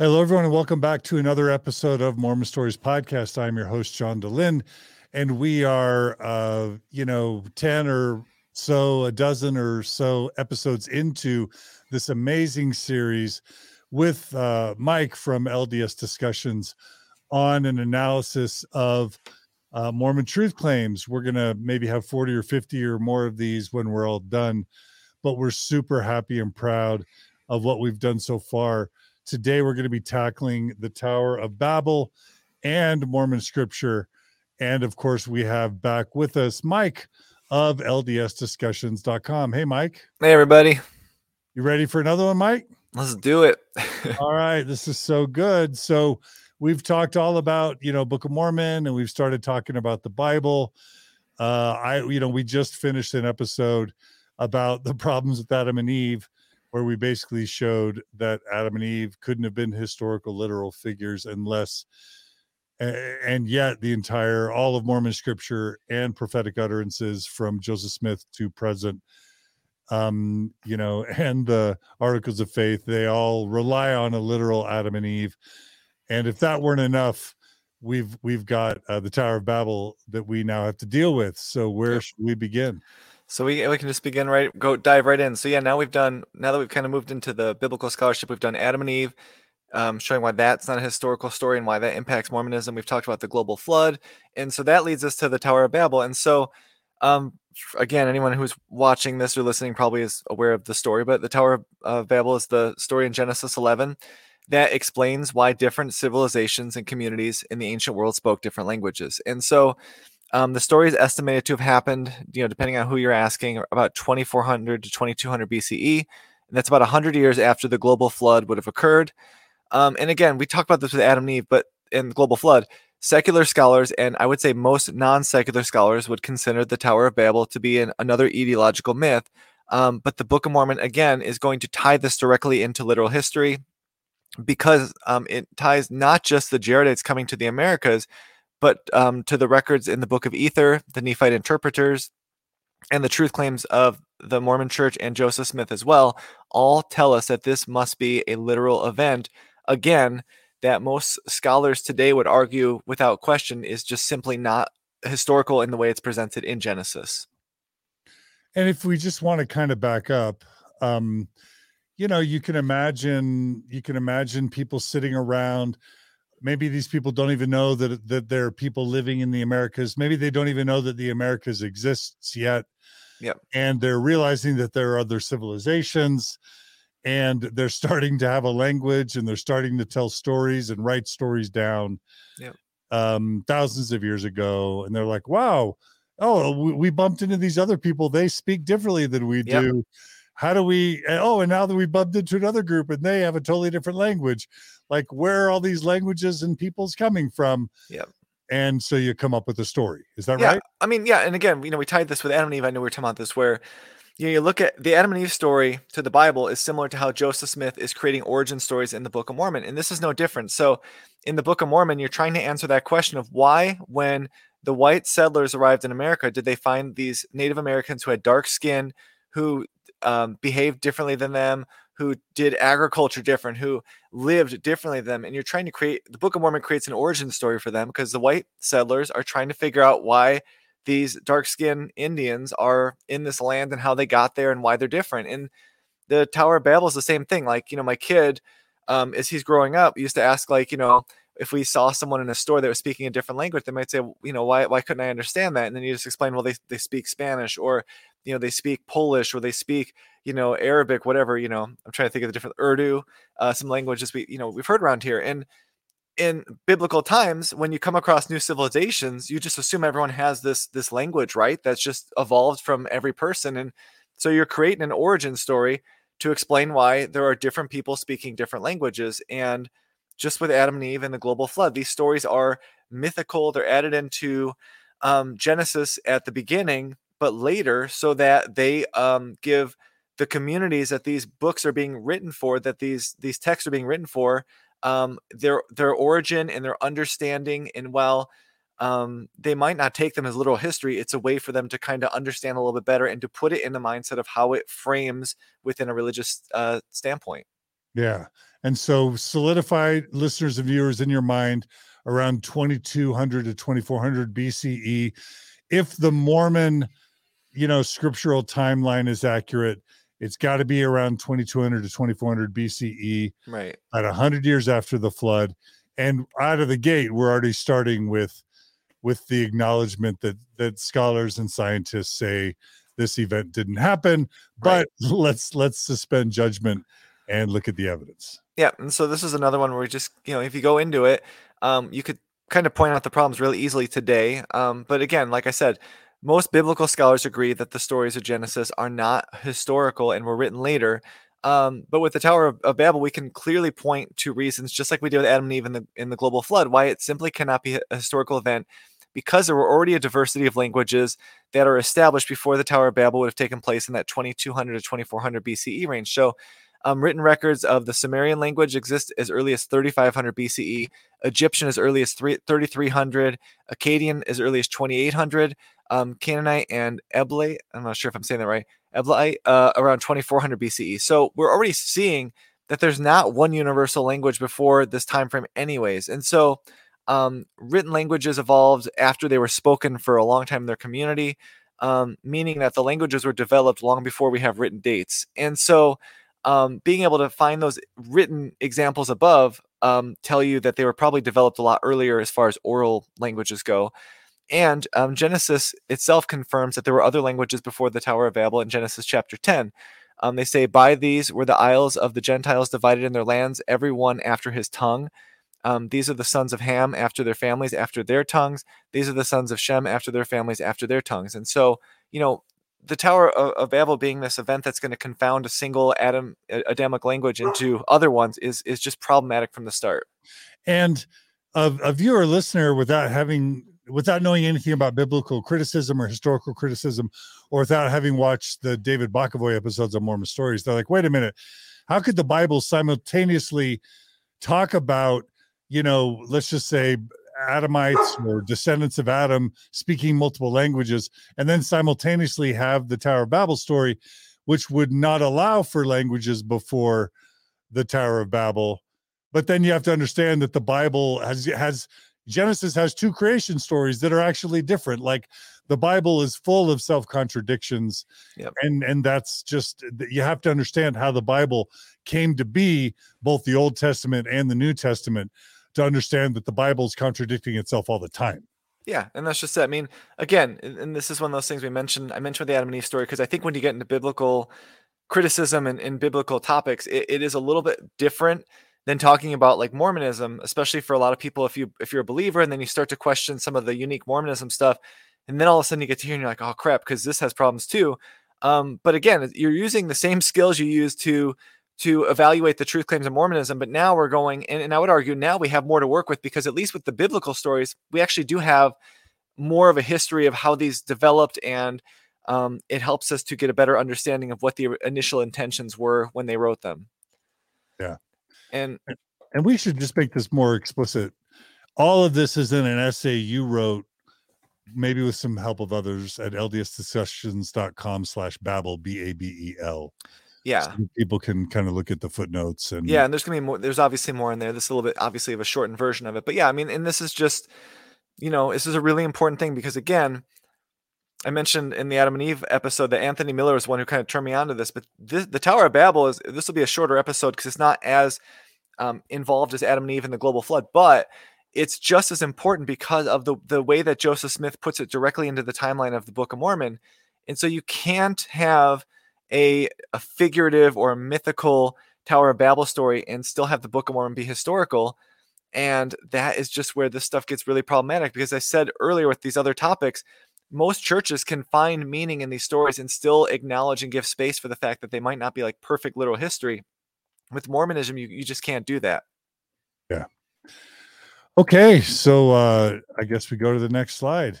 Hello, everyone, and welcome back to another episode of Mormon Stories Podcast. I'm your host, John Dehlin, and we are, uh, you know, 10 or so, a dozen or so episodes into this amazing series with uh, Mike from LDS Discussions on an analysis of uh, Mormon truth claims. We're going to maybe have 40 or 50 or more of these when we're all done, but we're super happy and proud of what we've done so far Today, we're going to be tackling the Tower of Babel and Mormon scripture. And of course, we have back with us Mike of LDSDiscussions.com. Hey, Mike. Hey, everybody. You ready for another one, Mike? Let's do it. all right. This is so good. So, we've talked all about, you know, Book of Mormon and we've started talking about the Bible. Uh, I, you know, we just finished an episode about the problems with Adam and Eve where we basically showed that Adam and Eve couldn't have been historical literal figures unless and yet the entire all of Mormon scripture and prophetic utterances from Joseph Smith to present um you know and the articles of faith they all rely on a literal Adam and Eve. And if that weren't enough we've we've got uh, the Tower of Babel that we now have to deal with. So where yep. should we begin so we we can just begin right go dive right in. So yeah, now we've done now that we've kind of moved into the biblical scholarship, we've done Adam and Eve, um, showing why that's not a historical story and why that impacts Mormonism. We've talked about the global flood, and so that leads us to the Tower of Babel. And so, um, again, anyone who's watching this or listening probably is aware of the story, but the Tower of Babel is the story in Genesis 11 that explains why different civilizations and communities in the ancient world spoke different languages. And so um, the story is estimated to have happened, you know, depending on who you're asking, about 2400 to 2200 BCE. And that's about 100 years after the global flood would have occurred. Um, and again, we talked about this with Adam and Eve, but in the global flood, secular scholars, and I would say most non secular scholars, would consider the Tower of Babel to be an, another etiological myth. Um, but the Book of Mormon, again, is going to tie this directly into literal history because um, it ties not just the Jaredites coming to the Americas, but um, to the records in the Book of Ether, the Nephite interpreters, and the truth claims of the Mormon Church and Joseph Smith as well, all tell us that this must be a literal event. Again, that most scholars today would argue without question is just simply not historical in the way it's presented in Genesis. And if we just want to kind of back up, um, you know, you can imagine you can imagine people sitting around maybe these people don't even know that that there are people living in the Americas. Maybe they don't even know that the Americas exists yet. Yep. And they're realizing that there are other civilizations and they're starting to have a language and they're starting to tell stories and write stories down. Yep. Um, thousands of years ago and they're like, "Wow, oh, we, we bumped into these other people. They speak differently than we yep. do." how do we oh and now that we bumped into another group and they have a totally different language like where are all these languages and peoples coming from? Yeah and so you come up with a story. Is that yeah, right? I mean yeah and again you know we tied this with adam and eve. I know we were talking about this where you know you look at the adam and eve story to the bible is similar to how joseph smith is creating origin stories in the book of mormon and this is no different. So in the book of mormon you're trying to answer that question of why when the white settlers arrived in america did they find these native americans who had dark skin who um, behaved differently than them, who did agriculture different, who lived differently than them. And you're trying to create the Book of Mormon creates an origin story for them because the white settlers are trying to figure out why these dark skinned Indians are in this land and how they got there and why they're different. And the Tower of Babel is the same thing. Like, you know, my kid, um, as he's growing up, used to ask, like, you know, if we saw someone in a store that was speaking a different language, they might say, you know, why why couldn't I understand that? And then you just explain, well, they, they speak Spanish or you know they speak Polish or they speak you know Arabic, whatever. You know, I'm trying to think of the different Urdu, uh, some languages we you know we've heard around here. And in biblical times, when you come across new civilizations, you just assume everyone has this this language, right? That's just evolved from every person, and so you're creating an origin story to explain why there are different people speaking different languages and just with Adam and Eve and the global flood. These stories are mythical. They're added into um, Genesis at the beginning, but later, so that they um, give the communities that these books are being written for, that these these texts are being written for, um, their their origin and their understanding. And while um, they might not take them as literal history, it's a way for them to kind of understand a little bit better and to put it in the mindset of how it frames within a religious uh, standpoint. Yeah. And so solidify listeners and viewers in your mind around 2200 to 2400 BCE. If the Mormon, you know, scriptural timeline is accurate, it's got to be around 2200 to 2400 BCE, right? At 100 years after the flood, and out of the gate, we're already starting with with the acknowledgement that that scholars and scientists say this event didn't happen, but right. let's let's suspend judgment and look at the evidence. Yeah, and so this is another one where we just you know if you go into it, um, you could kind of point out the problems really easily today. Um, but again, like I said, most biblical scholars agree that the stories of Genesis are not historical and were written later. Um, but with the Tower of, of, Babel, we can clearly point to reasons, just like we did with Adam and Eve in the in the global flood, why it simply cannot be a historical event, because there were already a diversity of languages that are established before the Tower of Babel would have taken place in that 2200 to 2400 BCE range. So um, written records of the Sumerian language exist as early as 3500 BCE, Egyptian as early as 3300, Akkadian as early as 2800, um, Canaanite and Eblite, I'm not sure if I'm saying that right, Eblite uh, around 2400 BCE. So we're already seeing that there's not one universal language before this time frame anyways. And so um, written languages evolved after they were spoken for a long time in their community, um, meaning that the languages were developed long before we have written dates. And so um, being able to find those written examples above um, tell you that they were probably developed a lot earlier as far as oral languages go. And um, Genesis itself confirms that there were other languages before the Tower of Babel in Genesis chapter 10. Um, they say, By these were the isles of the Gentiles divided in their lands, every one after his tongue. Um, these are the sons of Ham after their families, after their tongues. These are the sons of Shem after their families, after their tongues. And so, you know, the Tower of, of, Babel being this event that's going to confound a single Adam Adamic language into other ones is is just problematic from the start. And a, a viewer listener without having without knowing anything about biblical criticism or historical criticism, or without having watched the David Bokovoy episodes of Mormon Stories, they're like, wait a minute, how could the Bible simultaneously talk about, you know, let's just say Adamites or descendants of Adam speaking multiple languages, and then simultaneously have the Tower of Babel story, which would not allow for languages before the Tower of Babel. But then you have to understand that the Bible has has Genesis has two creation stories that are actually different. Like the Bible is full of self contradictions, yep. and and that's just you have to understand how the Bible came to be, both the Old Testament and the New Testament to understand that the Bible is contradicting itself all the time. Yeah, and that's just it. I mean, again, and this is one of those things we mentioned. I mentioned the Adam and Eve story because I think when you get into biblical criticism and, and biblical topics, it, it is a little bit different than talking about like Mormonism, especially for a lot of people. If you if you're a believer and then you start to question some of the unique Mormonism stuff, and then all of a sudden you get to hear and you're like, oh crap, because this has problems too. Um, but again, you're using the same skills you use to to evaluate the truth claims of Mormonism. But now we're going, and, and I would argue now we have more to work with because at least with the biblical stories, we actually do have more of a history of how these developed and um, it helps us to get a better understanding of what the initial intentions were when they wrote them. Yeah. And and we should just make this more explicit. All of this is in an essay you wrote, maybe with some help of others at ldsdiscussions.com slash babel, B-A-B-E-L yeah so people can kind of look at the footnotes and yeah and there's gonna be more there's obviously more in there. This is a little bit obviously of a shortened version of it. But yeah i mean and this is just you know this is a really important thing because again i mentioned in the adam and eve episode that anthony miller was one who kind of turned me on to this but this, the tower of babel is this will be a shorter episode because it's not as um, involved as adam and eve in the global flood but it's just as important because of the, the way that joseph smith puts it directly into the timeline of the book of mormon and so you can't have a, a figurative or a mythical Tower of Babel story and still have the Book of Mormon be historical. And that is just where this stuff gets really problematic because I said earlier with these other topics, most churches can find meaning in these stories and still acknowledge and give space for the fact that they might not be like perfect literal history. With Mormonism, you, you just can't do that. Yeah. Okay. So uh I guess we go to the next slide.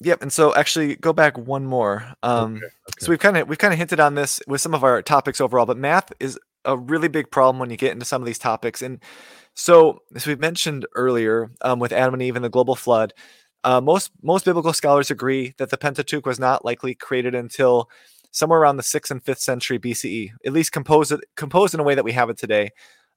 Yep, and so actually go back one more. Um, okay, okay. So we've kind of we've kind of hinted on this with some of our topics overall, but math is a really big problem when you get into some of these topics. And so, as we mentioned earlier, um, with Adam and Eve and the global flood, uh, most most biblical scholars agree that the Pentateuch was not likely created until somewhere around the sixth and fifth century BCE, at least composed composed in a way that we have it today.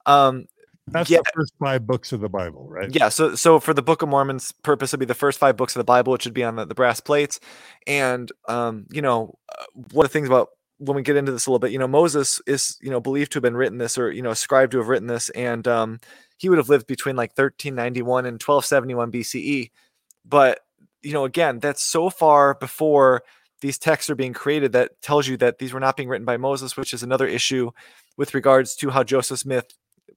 Um, That's yeah. the first five books of the Bible, right? Yeah. So, so for the Book of Mormon's purpose, it'd be the first five books of the Bible, which should be on the, the brass plates. And, um, you know, uh, one of the things about when we get into this a little bit, you know, Moses is, you know, believed to have been written this or, you know, ascribed to have written this. And um, he would have lived between like 1391 and 1271 BCE. But, you know, again, that's so far before these texts are being created that tells you that these were not being written by Moses, which is another issue with regards to how Joseph Smith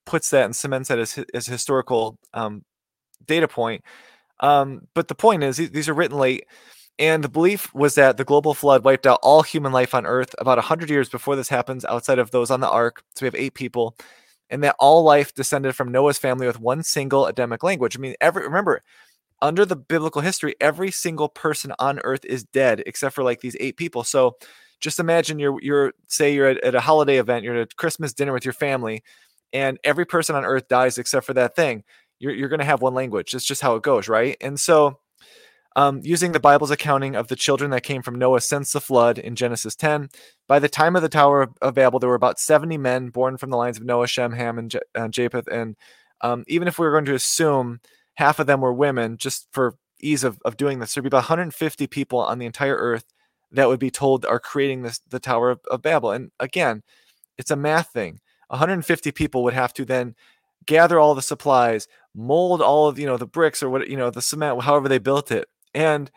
puts that and cements that as, as historical um, data point. Um, but the point is, these are written late. And the belief was that the global flood wiped out all human life on Earth about 100 years before this happens, outside of those on the ark. So we have eight people. And that all life descended from Noah's family with one single Adamic language. I mean, every remember, under the biblical history, every single person on earth is dead except for like these eight people. So just imagine you're you're say you're at, at a holiday event, you're at a Christmas dinner with your family, and every person on earth dies except for that thing. You're you're gonna have one language. It's just how it goes, right? And so um, using the Bible's accounting of the children that came from Noah since the flood in Genesis 10. By the time of the Tower of Babel, there were about 70 men born from the lines of Noah, Shem, Ham, and, J- Japheth. And um, even if we were going to assume half of them were women, just for ease of, of doing this, there'd be about 150 people on the entire earth that would be told are creating this the Tower of, of Babel. And again, it's a math thing. 150 people would have to then gather all the supplies, mold all of you know the bricks or what you know the cement, however they built it, and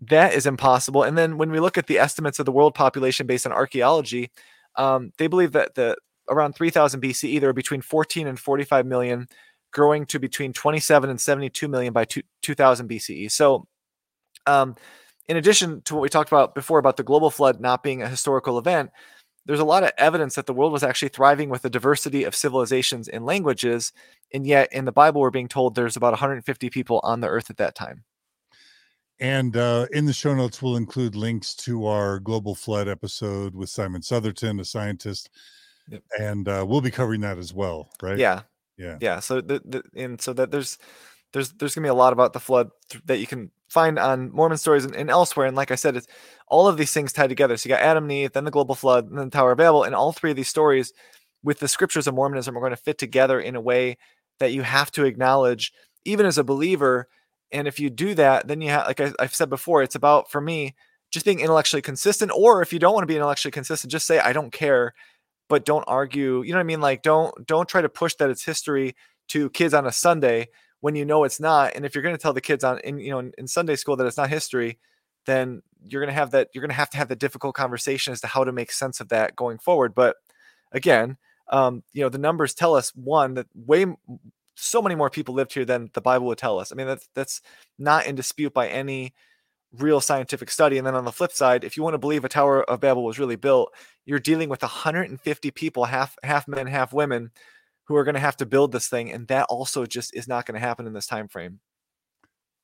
that is impossible. And then when we look at the estimates of the world population based on archaeology, um, they believe that the around 3000 BCE, there were between 14 and 45 million, growing to between 27 and 72 million by two, 2000 BCE. So, um, in addition to what we talked about before about the global flood not being a historical event, there's a lot of evidence that the world was actually thriving with a diversity of civilizations and languages. And yet, in the Bible, we're being told there's about 150 people on the earth at that time. And uh, in the show notes, we'll include links to our global flood episode with Simon Southerton, a scientist, yep. and uh, we'll be covering that as well, right? Yeah, yeah, yeah. So the, the and so that there's there's there's gonna be a lot about the flood that you can find on Mormon stories and, and, elsewhere. And like I said, it's all of these things tied together. So you got Adam and Eve, then the global flood, and then the Tower of Babel, and all three of these stories with the scriptures of Mormonism are going to fit together in a way that you have to acknowledge, even as a believer and if you do that, then you have, like I, have said before, it's about for me just being intellectually consistent. Or if you don't want to be intellectually consistent, just say I don't care, but don't argue. You know what I mean? Like don't don't try to push that it's history to kids on a Sunday when you know it's not. And if you're going to tell the kids on in you know in, in Sunday school that it's not history, then you're going to have that you're going to have to have the difficult conversation as to how to make sense of that going forward. But again, um, you know the numbers tell us one that way so many more people lived here than the Bible would tell us. I mean, that's that's not in dispute by any real scientific study. And then on the flip side, if you want to believe a Tower of Babel was really built, you're dealing with 150 people, half half men, half women, who are going to have to build this thing, and that also just is not going to happen in this time frame.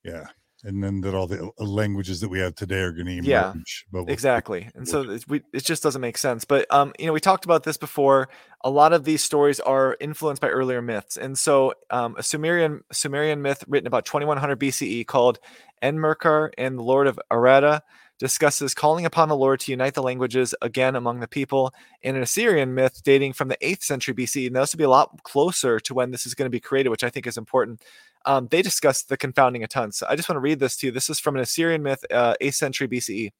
Yeah, and then that all the uh, languages that we have today are going to emerge. Yeah, we'll, exactly. And so it, we, it just doesn't make sense. But um, you know, we talked about this before. A lot of these stories are influenced by earlier myths, and so um, a Sumerian Sumerian myth written about 2100 BCE called Enmerkar and the Lord of Aratta discusses calling upon the Lord to unite the languages again among the people. In an Assyrian myth dating from the 8th century BC, and this would be a lot closer to when this is going to be created, which I think is important um, they discuss the confounding of tongues. So I just want to read this to you. This is from an Assyrian myth, uh, 8th century BCE.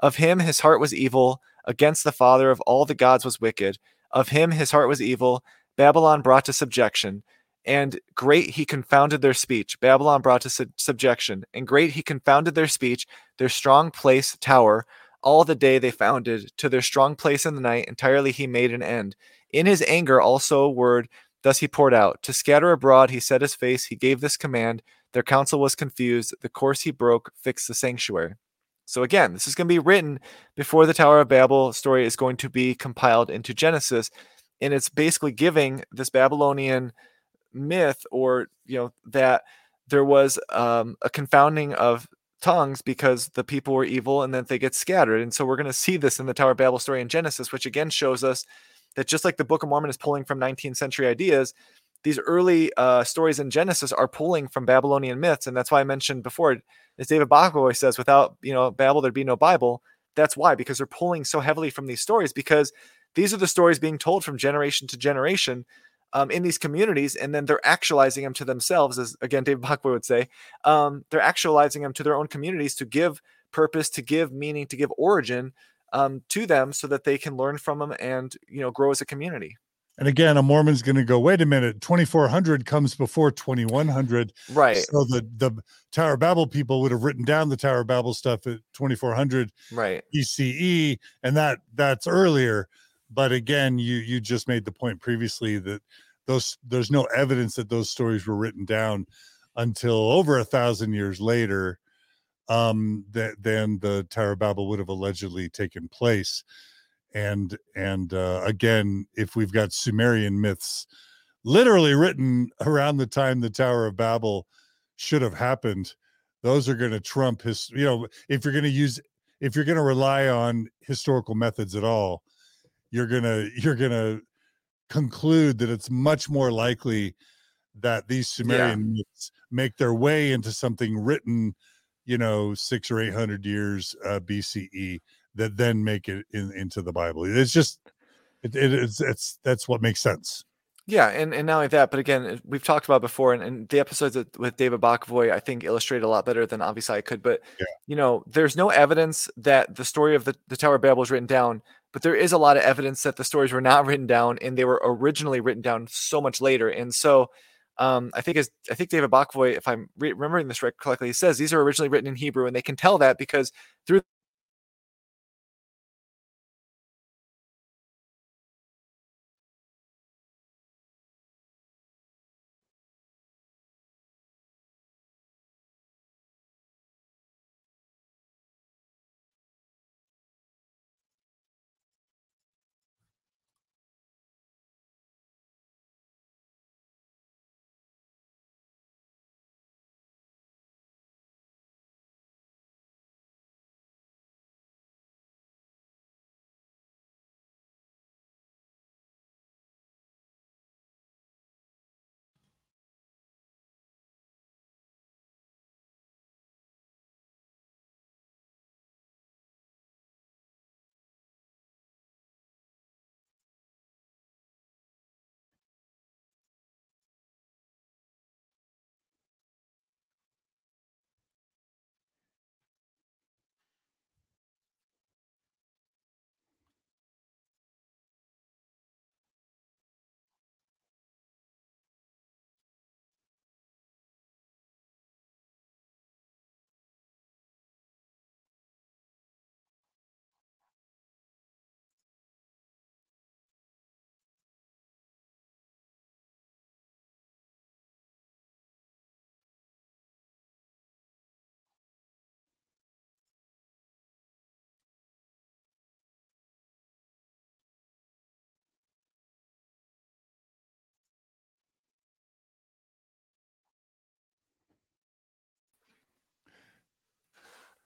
Of him, his heart was evil. Against the father of all the gods was wicked. Of him, his heart was evil. Babylon brought to subjection. And great he confounded their speech. Babylon brought to su- subjection. And great he confounded their speech, their strong place, tower. All the day they founded. To their strong place in the night, entirely he made an end. In his anger also a word Thus he poured out. To scatter abroad, he set his face. He gave this command. Their counsel was confused. The course he broke fixed the sanctuary. So again, this is going to be written before the Tower of Babel story is going to be compiled into Genesis. And it's basically giving this Babylonian myth or, you know, that there was um, a confounding of tongues because the people were evil and then they get scattered. And so we're going to see this in the Tower of Babel story in Genesis, which again shows us that just like the Book of Mormon is pulling from 19th century ideas, these early uh, stories in Genesis are pulling from Babylonian myths, and that's why I mentioned before, as David Bokovoy says, without you know Babel, there'd be no Bible. that's why because they're pulling so heavily from these stories because these are the stories being told from generation to generation um, in these communities, and then they're actualizing them to themselves, as again David Bokovoy would say. Um, they're actualizing them to their own communities to give purpose, to give meaning, to give origin um, to them, so that they can learn from them and you know grow as a community. And again, a Mormon's going to go, wait a minute, 2400 comes before 2100. Right. So the, the Tower of Babel people would have written down the Tower of Babel stuff at 2400 right. BCE, and that that's earlier. But again, you you just made the point previously that those there's no evidence that those stories were written down until over a thousand years later um that then the tower of babel would have allegedly taken place. And and uh, again if we've got sumerian myths literally written around the time the tower of babel should have happened those are going to trump his you know if you're going to use if you're going to rely on historical methods at all you're to you're to conclude that it's much more likely that these Sumerian yeah. myths make their way into something written, you know, six or eight hundred years uh, BCE that then make it in, into the Bible. It's just it, it, it's it's that's what makes sense. Yeah, and, and not only that, but again, we've talked about before, and, and the episodes with David Bokovoy, I think, illustrate a lot better than obviously I could. But yeah. you know, there's no evidence that the story of the, the Tower of Babel was written down but there is a lot of evidence that the stories were not written down and they were originally written down so much later. And so um, I think as I think David Bokovoy, if I'm re- remembering this correctly, says these are originally written in Hebrew, and they can tell that because through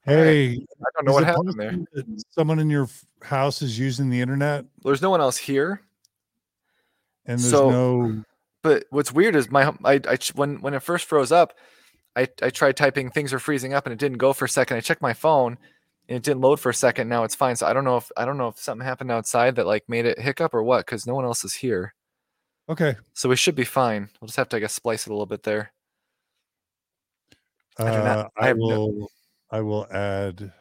Hey, I don't know what happened there. Someone in your house is using the internet. There's no one else here, and there's so, no. But what's weird is my I, I when when it first froze up, I I tried typing things are freezing up and it didn't go for a second. I checked my phone and it didn't load for a second. Now it's fine. So I don't know if I don't know if something happened outside that like made it hiccup or what because no one else is here. Okay. So we should be fine. We'll just have to I guess splice it a little bit there. Uh, I, I, I will. No, I will add.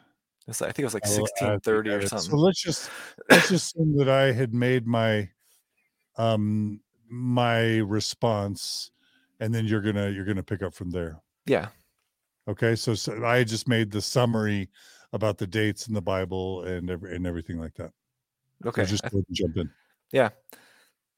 I think it was like sixteen thirty or something. So let's just let's just assume that I had made my um my response, and then you're gonna you're gonna pick up from there. Yeah. Okay. So, so I just made the summary about the dates in the Bible and every, and everything like that. Okay. So just jump in. Yeah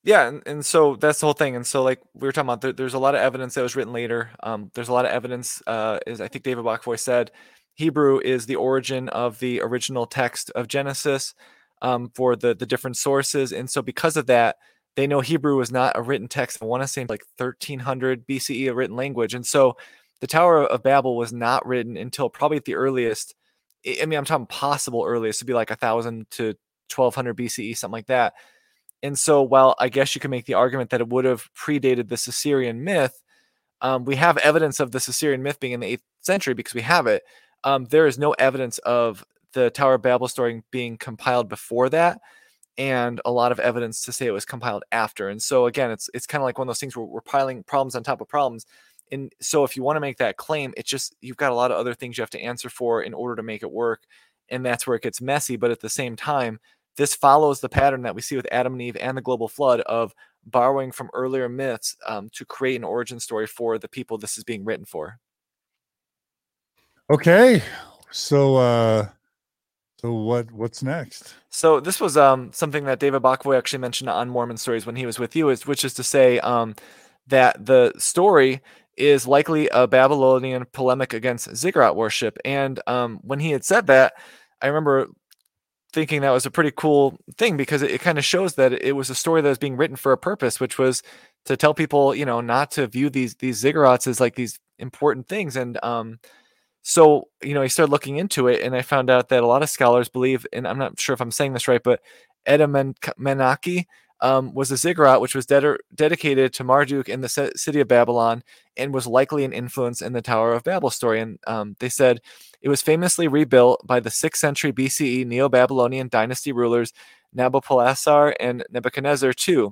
yeah and, and so that's the whole thing and so like we were talking about there, there's a lot of evidence that was written later um, there's a lot of evidence uh, is i think david Bokovoy said hebrew is the origin of the original text of genesis um, for the the different sources and so because of that they know hebrew was not a written text i want to say like 1300 bce a written language and so the tower of babel was not written until probably at the earliest i mean i'm talking possible earliest to be like a thousand to 1200 bce something like that and so, while I guess you can make the argument that it would have predated the Assyrian myth, um, we have evidence of the Assyrian myth being in the eighth century because we have it. Um, there is no evidence of the Tower of Babel story being compiled before that, and a lot of evidence to say it was compiled after. And so again, it's it's kind of like one of those things where we're piling problems on top of problems. And so if you want to make that claim, it's just you've got a lot of other things you have to answer for in order to make it work. And that's where it gets messy. But at the same time, this follows the pattern that we see with Adam and Eve and the global flood of borrowing from earlier myths um, to create an origin story for the people this is being written for. Okay. So uh so what what's next? So this was um something that David Bokovoy actually mentioned on Mormon Stories when he was with you, is which is to say um that the story is likely a Babylonian polemic against ziggurat worship. And um when he had said that, I remember thinking that was a pretty cool thing because it, it kind of shows that it was a story that was being written for a purpose, which was to tell people, you know, not to view these these ziggurats as like these important things. And um so, you know, I started looking into it and I found out that a lot of scholars believe, and I'm not sure if I'm saying this right, but Etemenanki um, was a ziggurat which was ded- dedicated to Marduk in the c- city of Babylon and was likely an influence in the Tower of Babel story. And um, they said it was famously rebuilt by the 6th century BCE Neo Babylonian dynasty rulers Nabopolassar and Nebuchadnezzar II.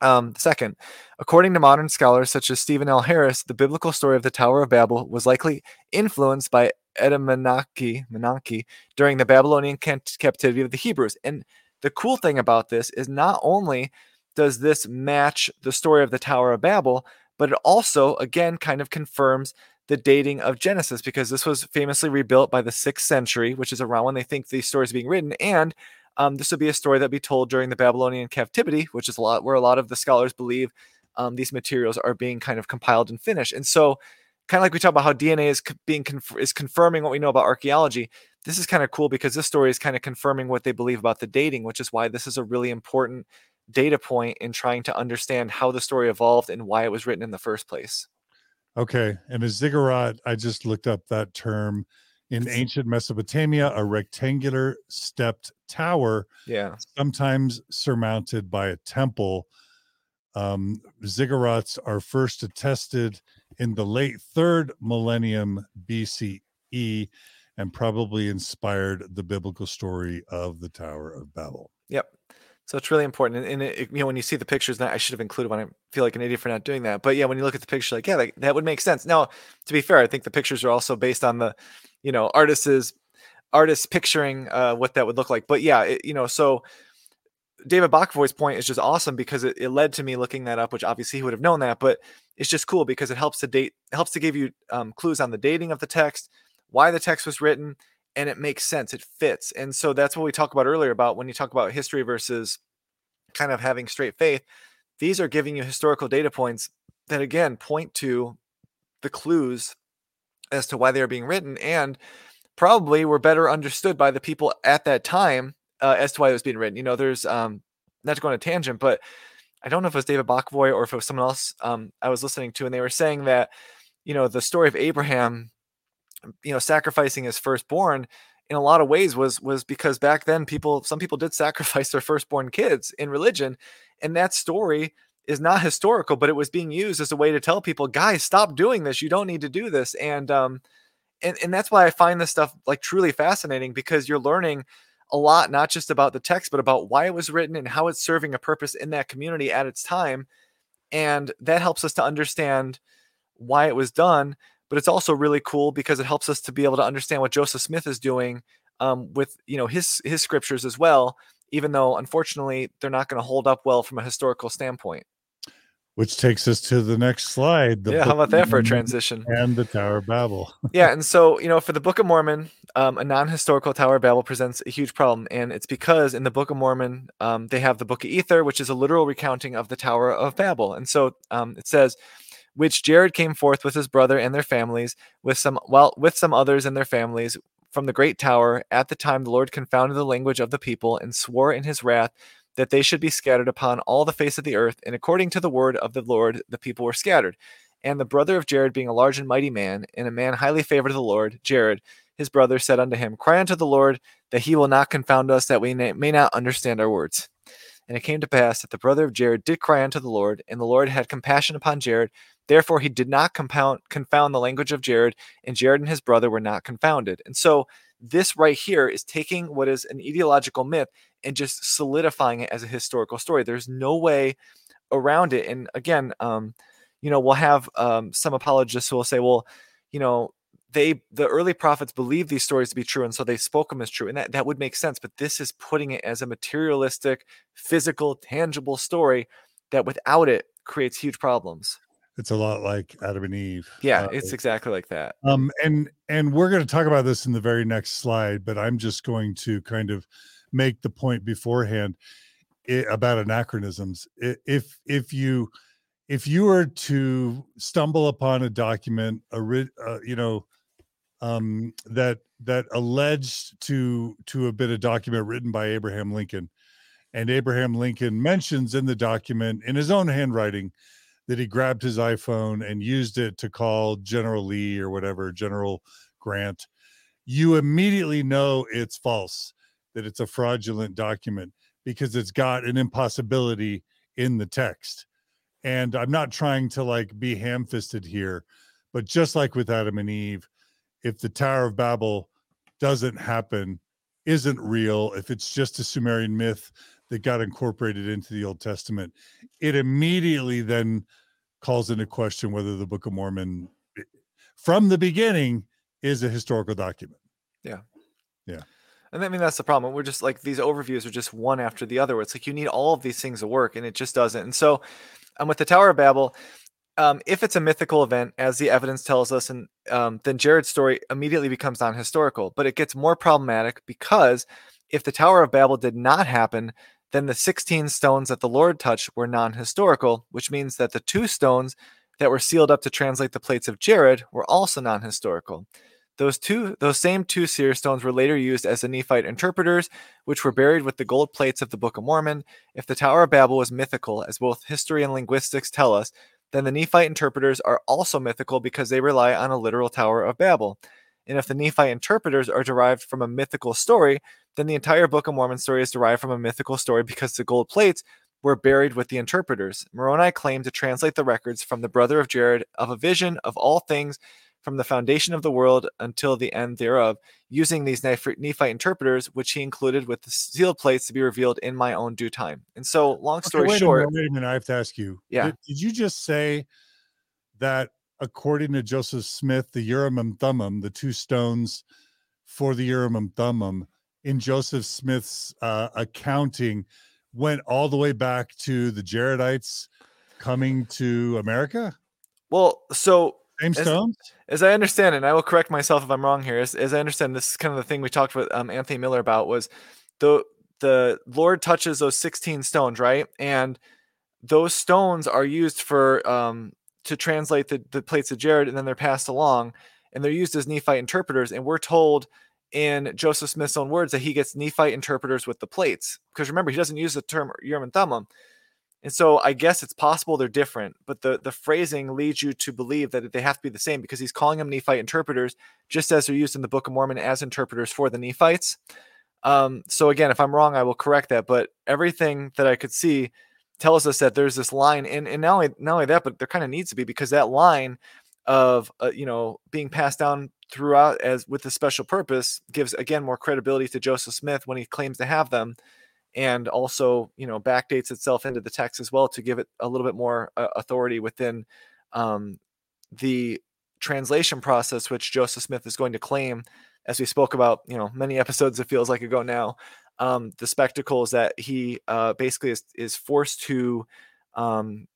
Um, second, according to modern scholars such as Stephen L. Harris, the biblical story of the Tower of Babel was likely influenced by Etemenanki during the Babylonian captivity of the Hebrews. And the cool thing about this is not only does this match the story of the Tower of Babel, but it also, again, kind of confirms the dating of Genesis because this was famously rebuilt by the sixth century, which is around when they think these stories are being written. And um, this would be a story that be told during the Babylonian captivity, which is a lot where a lot of the scholars believe um, these materials are being kind of compiled and finished. And so, kind of like we talk about how DNA is being is confirming what we know about archaeology. This is kind of cool because this story is kind of confirming what they believe about the dating, which is why this is a really important data point in trying to understand how the story evolved and why it was written in the first place. Okay, and a ziggurat, I just looked up that term in ancient Mesopotamia, a rectangular stepped tower, yeah, sometimes surmounted by a temple. Um, ziggurats are first attested in the late third millennium BCE and probably inspired the biblical story of the Tower of Babel. Yep. So it's really important. And, it, you know, when you see the pictures, that I should have included when I feel like an idiot for not doing that. But yeah, when you look at the picture, like, yeah, like, that would make sense. Now, to be fair, I think the pictures are also based on the, you know, artists' artists picturing uh, what that would look like. But yeah, it, you know, so David Bokovoy's point is just awesome because it, it, led to me looking that up, which obviously he would have known that, but it's just cool because it helps to date, helps to give you um, clues on the dating of the text, why the text was written, and it makes sense. It fits. And so that's what we talked about earlier about when you talk about history versus kind of having straight faith. These are giving you historical data points that again point to the clues as to why they are being written and probably were better understood by the people at that time uh, as to why it was being written. You know, there's um, not to go on a tangent, but I don't know if it was David Bokovoy or if it was someone else um, I was listening to, and they were saying that you know the story of Abraham, you know, sacrificing his firstborn in a lot of ways was was because back then people some people did sacrifice their firstborn kids in religion, and that story is not historical, but it was being used as a way to tell people, guys, stop doing this. You don't need to do this, and um, and and that's why I find this stuff like truly fascinating because you're learning a lot, not just about the text, but about why it was written and how it's serving a purpose in that community at its time. And that helps us to understand why it was done. But it's also really cool because it helps us to be able to understand what Joseph Smith is doing um, with you know his his scriptures as well, even though unfortunately they're not going to hold up well from a historical standpoint. Which takes us to the next slide. yeah, how about that for a transition? And the Tower of Babel. yeah, and so you know, for the Book of Mormon, um, a non-historical Tower of Babel presents a huge problem, and it's because in the Book of Mormon, um, they have the Book of Ether, which is a literal recounting of the Tower of Babel, and so um, it says, "Which Jared came forth with his brother and their families, with some well, with some others and their families." From the great tower, at the time the Lord confounded the language of the people and swore in his wrath that they should be scattered upon all the face of the earth, and according to the word of the Lord, the people were scattered. And the brother of Jared, being a large and mighty man, and a man highly favored of the Lord, Jared, his brother, said unto him, Cry unto the Lord, that he will not confound us, that we may not understand our words. And it came to pass that the brother of Jared did cry unto the Lord, and the Lord had compassion upon Jared. Therefore, he did not confound, confound the language of Jared, and Jared and his brother were not confounded. And so, This right here is taking what is an etiological myth and just solidifying it as a historical story. There's no way around it. And again, um, you know, we'll have um, some apologists who will say, well, you know, they the early prophets believed these stories to be true and so they spoke them as true and that, that would make sense but this is putting it as a materialistic physical tangible story that without it creates huge problems. It's a lot like adam and eve yeah uh, it's exactly like that. um and and we're going to talk about this in the very next slide but i'm just going to kind of make the point beforehand it, about anachronisms. If if you if you were to stumble upon a document, a uh, you know, um, that that alleged to to a bit of document written by Abraham Lincoln, and Abraham Lincoln mentions in the document in his own handwriting that he grabbed his iPhone and used it to call General Lee or whatever General Grant, you immediately know it's false, that it's a fraudulent document because it's got an impossibility in the text. And I'm not trying to like be ham fisted here, but just like with Adam and Eve, if the Tower of Babel doesn't happen, isn't real, if it's just a Sumerian myth that got incorporated into the Old Testament, it immediately then calls into question whether the Book of Mormon, eh, from the beginning, is a historical document. Yeah. Yeah. And I mean that's the problem. We're just like these overviews are just one after the other. It's like you need all of these things to work, and it just doesn't. And so um, with the Tower of Babel, um, if it's a mythical event, as the evidence tells us, and um, then Jared's story immediately becomes non-historical. But it gets more problematic because if the Tower of Babel did not happen, then the 16 stones that the Lord touched were non-historical, which means that the two stones that were sealed up to translate the plates of Jared were also non-historical. Those two, those same two seer stones were later used as the Nephite interpreters, which were buried with the gold plates of the Book of Mormon. If the Tower of Babel was mythical, as both history and linguistics tell us, then the Nephite interpreters are also mythical because they rely on a literal Tower of Babel. And if the Nephite interpreters are derived from a mythical story, then the entire Book of Mormon story is derived from a mythical story because the gold plates were buried with the interpreters. Moroni claimed to translate the records from the brother of Jared of a vision of all things from the foundation of the world until the end thereof, using these Nephite interpreters, which he included with the sealed plates to be revealed in my own due time. And so, long story okay, wait short, a minute, wait a minute, I have to ask you. Yeah, did, did you just say that according to Joseph Smith, the Urim and Thummim, the two stones for the Urim and Thummim in Joseph Smith's uh, accounting went all the way back to the Jaredites coming to America? Well, so same stones? As, as, I understand it, and I will correct myself if I'm wrong here, as, as I understand this is kind of the thing we talked with um, Anthony Miller about was the the Lord touches those 16 stones, right? And those stones are used for um, to translate the, the plates of Jared, and then they're passed along, and they're used as Nephite interpreters. And we're told in Joseph Smith's own words that he gets Nephite interpreters with the plates, because remember he doesn't use the term Urim and Thummim. And so I guess it's possible they're different, but the, the phrasing leads you to believe that they have to be the same because he's calling them Nephite interpreters, just as they're used in the Book of Mormon as interpreters for the Nephites. Um, so again, if I'm wrong, I will correct that. But everything that I could see tells us that there's this line, and and not only not only that, but there kind of needs to be because that line of uh, you know being passed down throughout as with a special purpose gives again more credibility to Joseph Smith when he claims to have them and also you know backdates itself into the text as well to give it a little bit more uh, authority within um, the translation process which joseph smith is going to claim as we spoke about you know many episodes it feels like ago now um, the spectacles that he uh, basically is, is forced to um,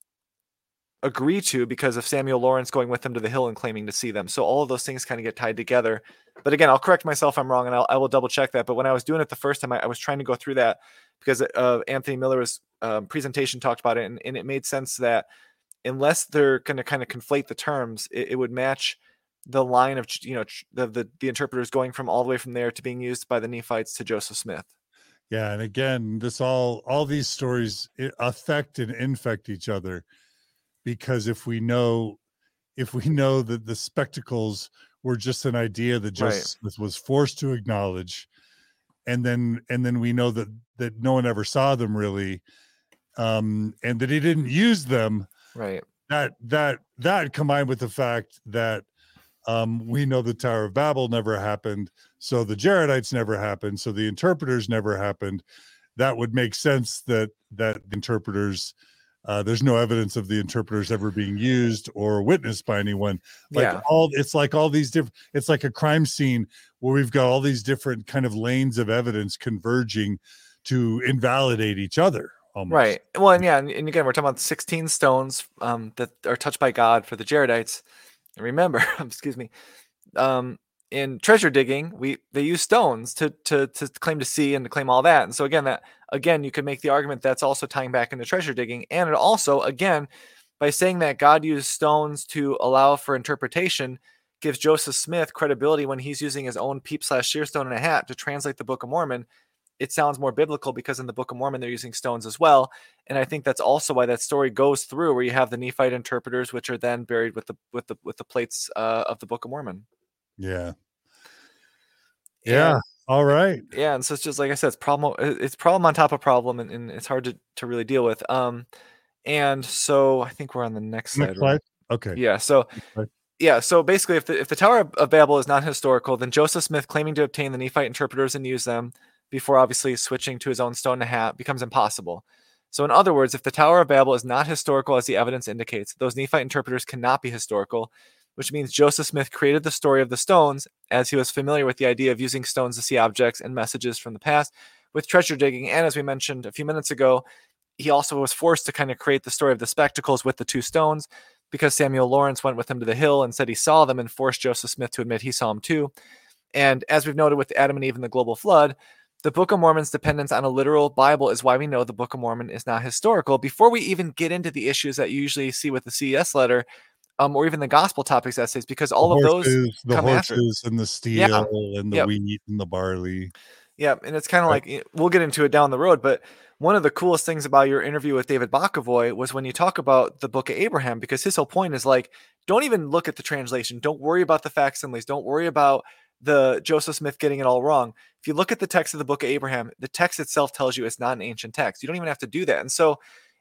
agree to because of Samuel Lawrence going with them to the hill and claiming to see them. So all of those things kind of get tied together. But again, I'll correct myself I'm wrong and I'll, I will double check that. But when I was doing it the first time, I, I was trying to go through that because uh, Anthony Miller's um, presentation talked about it, and, and, it made sense that unless they're going to kind of conflate the terms, it, it, would match the line of you know the, the the interpreters going from all the way from there to being used by the Nephites to Joseph Smith. Yeah, and again, this all all these stories affect and infect each other because if we know if we know that the spectacles were just an idea that Joseph right. Smith was forced to acknowledge and then and then we know that that no one ever saw them really um and that he didn't use them right that that that combined with the fact that um, we know the Tower of Babel never happened, so the Jaredites never happened, so the interpreters never happened. That would make sense that that interpreters uh, there's no evidence of the interpreters ever being used or witnessed by anyone. Like Yeah. all, it's like all these different. It's like a crime scene where we've got all these different kind of lanes of evidence converging to invalidate each other. Almost. Right. Well, and yeah, and, and again, we're talking about 16 stones um, that are touched by God for the Jaredites. And remember, excuse me, um, in treasure digging, we they use stones to to to claim to see and to claim all that. And so again, that again, you could make the argument that's also tying back into treasure digging, and it also again by saying that God used stones to allow for interpretation gives Joseph Smith credibility when he's using his own peep slash seer stone and a hat to translate the Book of Mormon it sounds more biblical because in the Book of Mormon they're using stones as well. And I think that's also why that story goes through where you have the Nephite interpreters, which are then buried with the with the with the plates uh, of the Book of Mormon. Yeah. Yeah. And- All right. yeah, and so it's just like I said, it's problem it's problem on top of problem, and, and it's hard to, to really deal with. Um, and so I think we're on the next slide. Next right? Okay. Yeah. So yeah. So basically, if the if the Tower of- Babel is not historical, then Joseph Smith claiming to obtain the Nephite interpreters and use them before obviously switching to his own stone and hat becomes impossible. So in other words, if the Tower of Babel is not historical as the evidence indicates, those Nephite interpreters cannot be historical, which means Joseph Smith created the story of the stones as he was familiar with the idea of using stones to see objects and messages from the past with treasure digging. And as we mentioned a few minutes ago, he also was forced to kind of create the story of the spectacles with the two stones because Samuel Lawrence went with him to the hill and said he saw them and forced Joseph Smith to admit he saw them too. And as we've noted with Adam and Eve and the global flood, the Book of Mormon's dependence on a literal Bible is why we know the Book of Mormon is not historical. Before we even get into the issues that you usually see with the CES letter, um, or even the gospel topics essays, because all the of those horses, the come after. horses and the steel and the Yep. wheat and the barley. Yeah, and it's kind of Right. like we'll get into it down the road, but one of the coolest things about your interview with David Bokovoy was when you talk about the book of Abraham, because his whole point is like, don't even look at the translation. Don't worry about the facsimiles. Don't worry about the Joseph Smith getting it all wrong. If you look at the text of the book of Abraham, the text itself tells you it's not an ancient text. You don't even have to do that. And so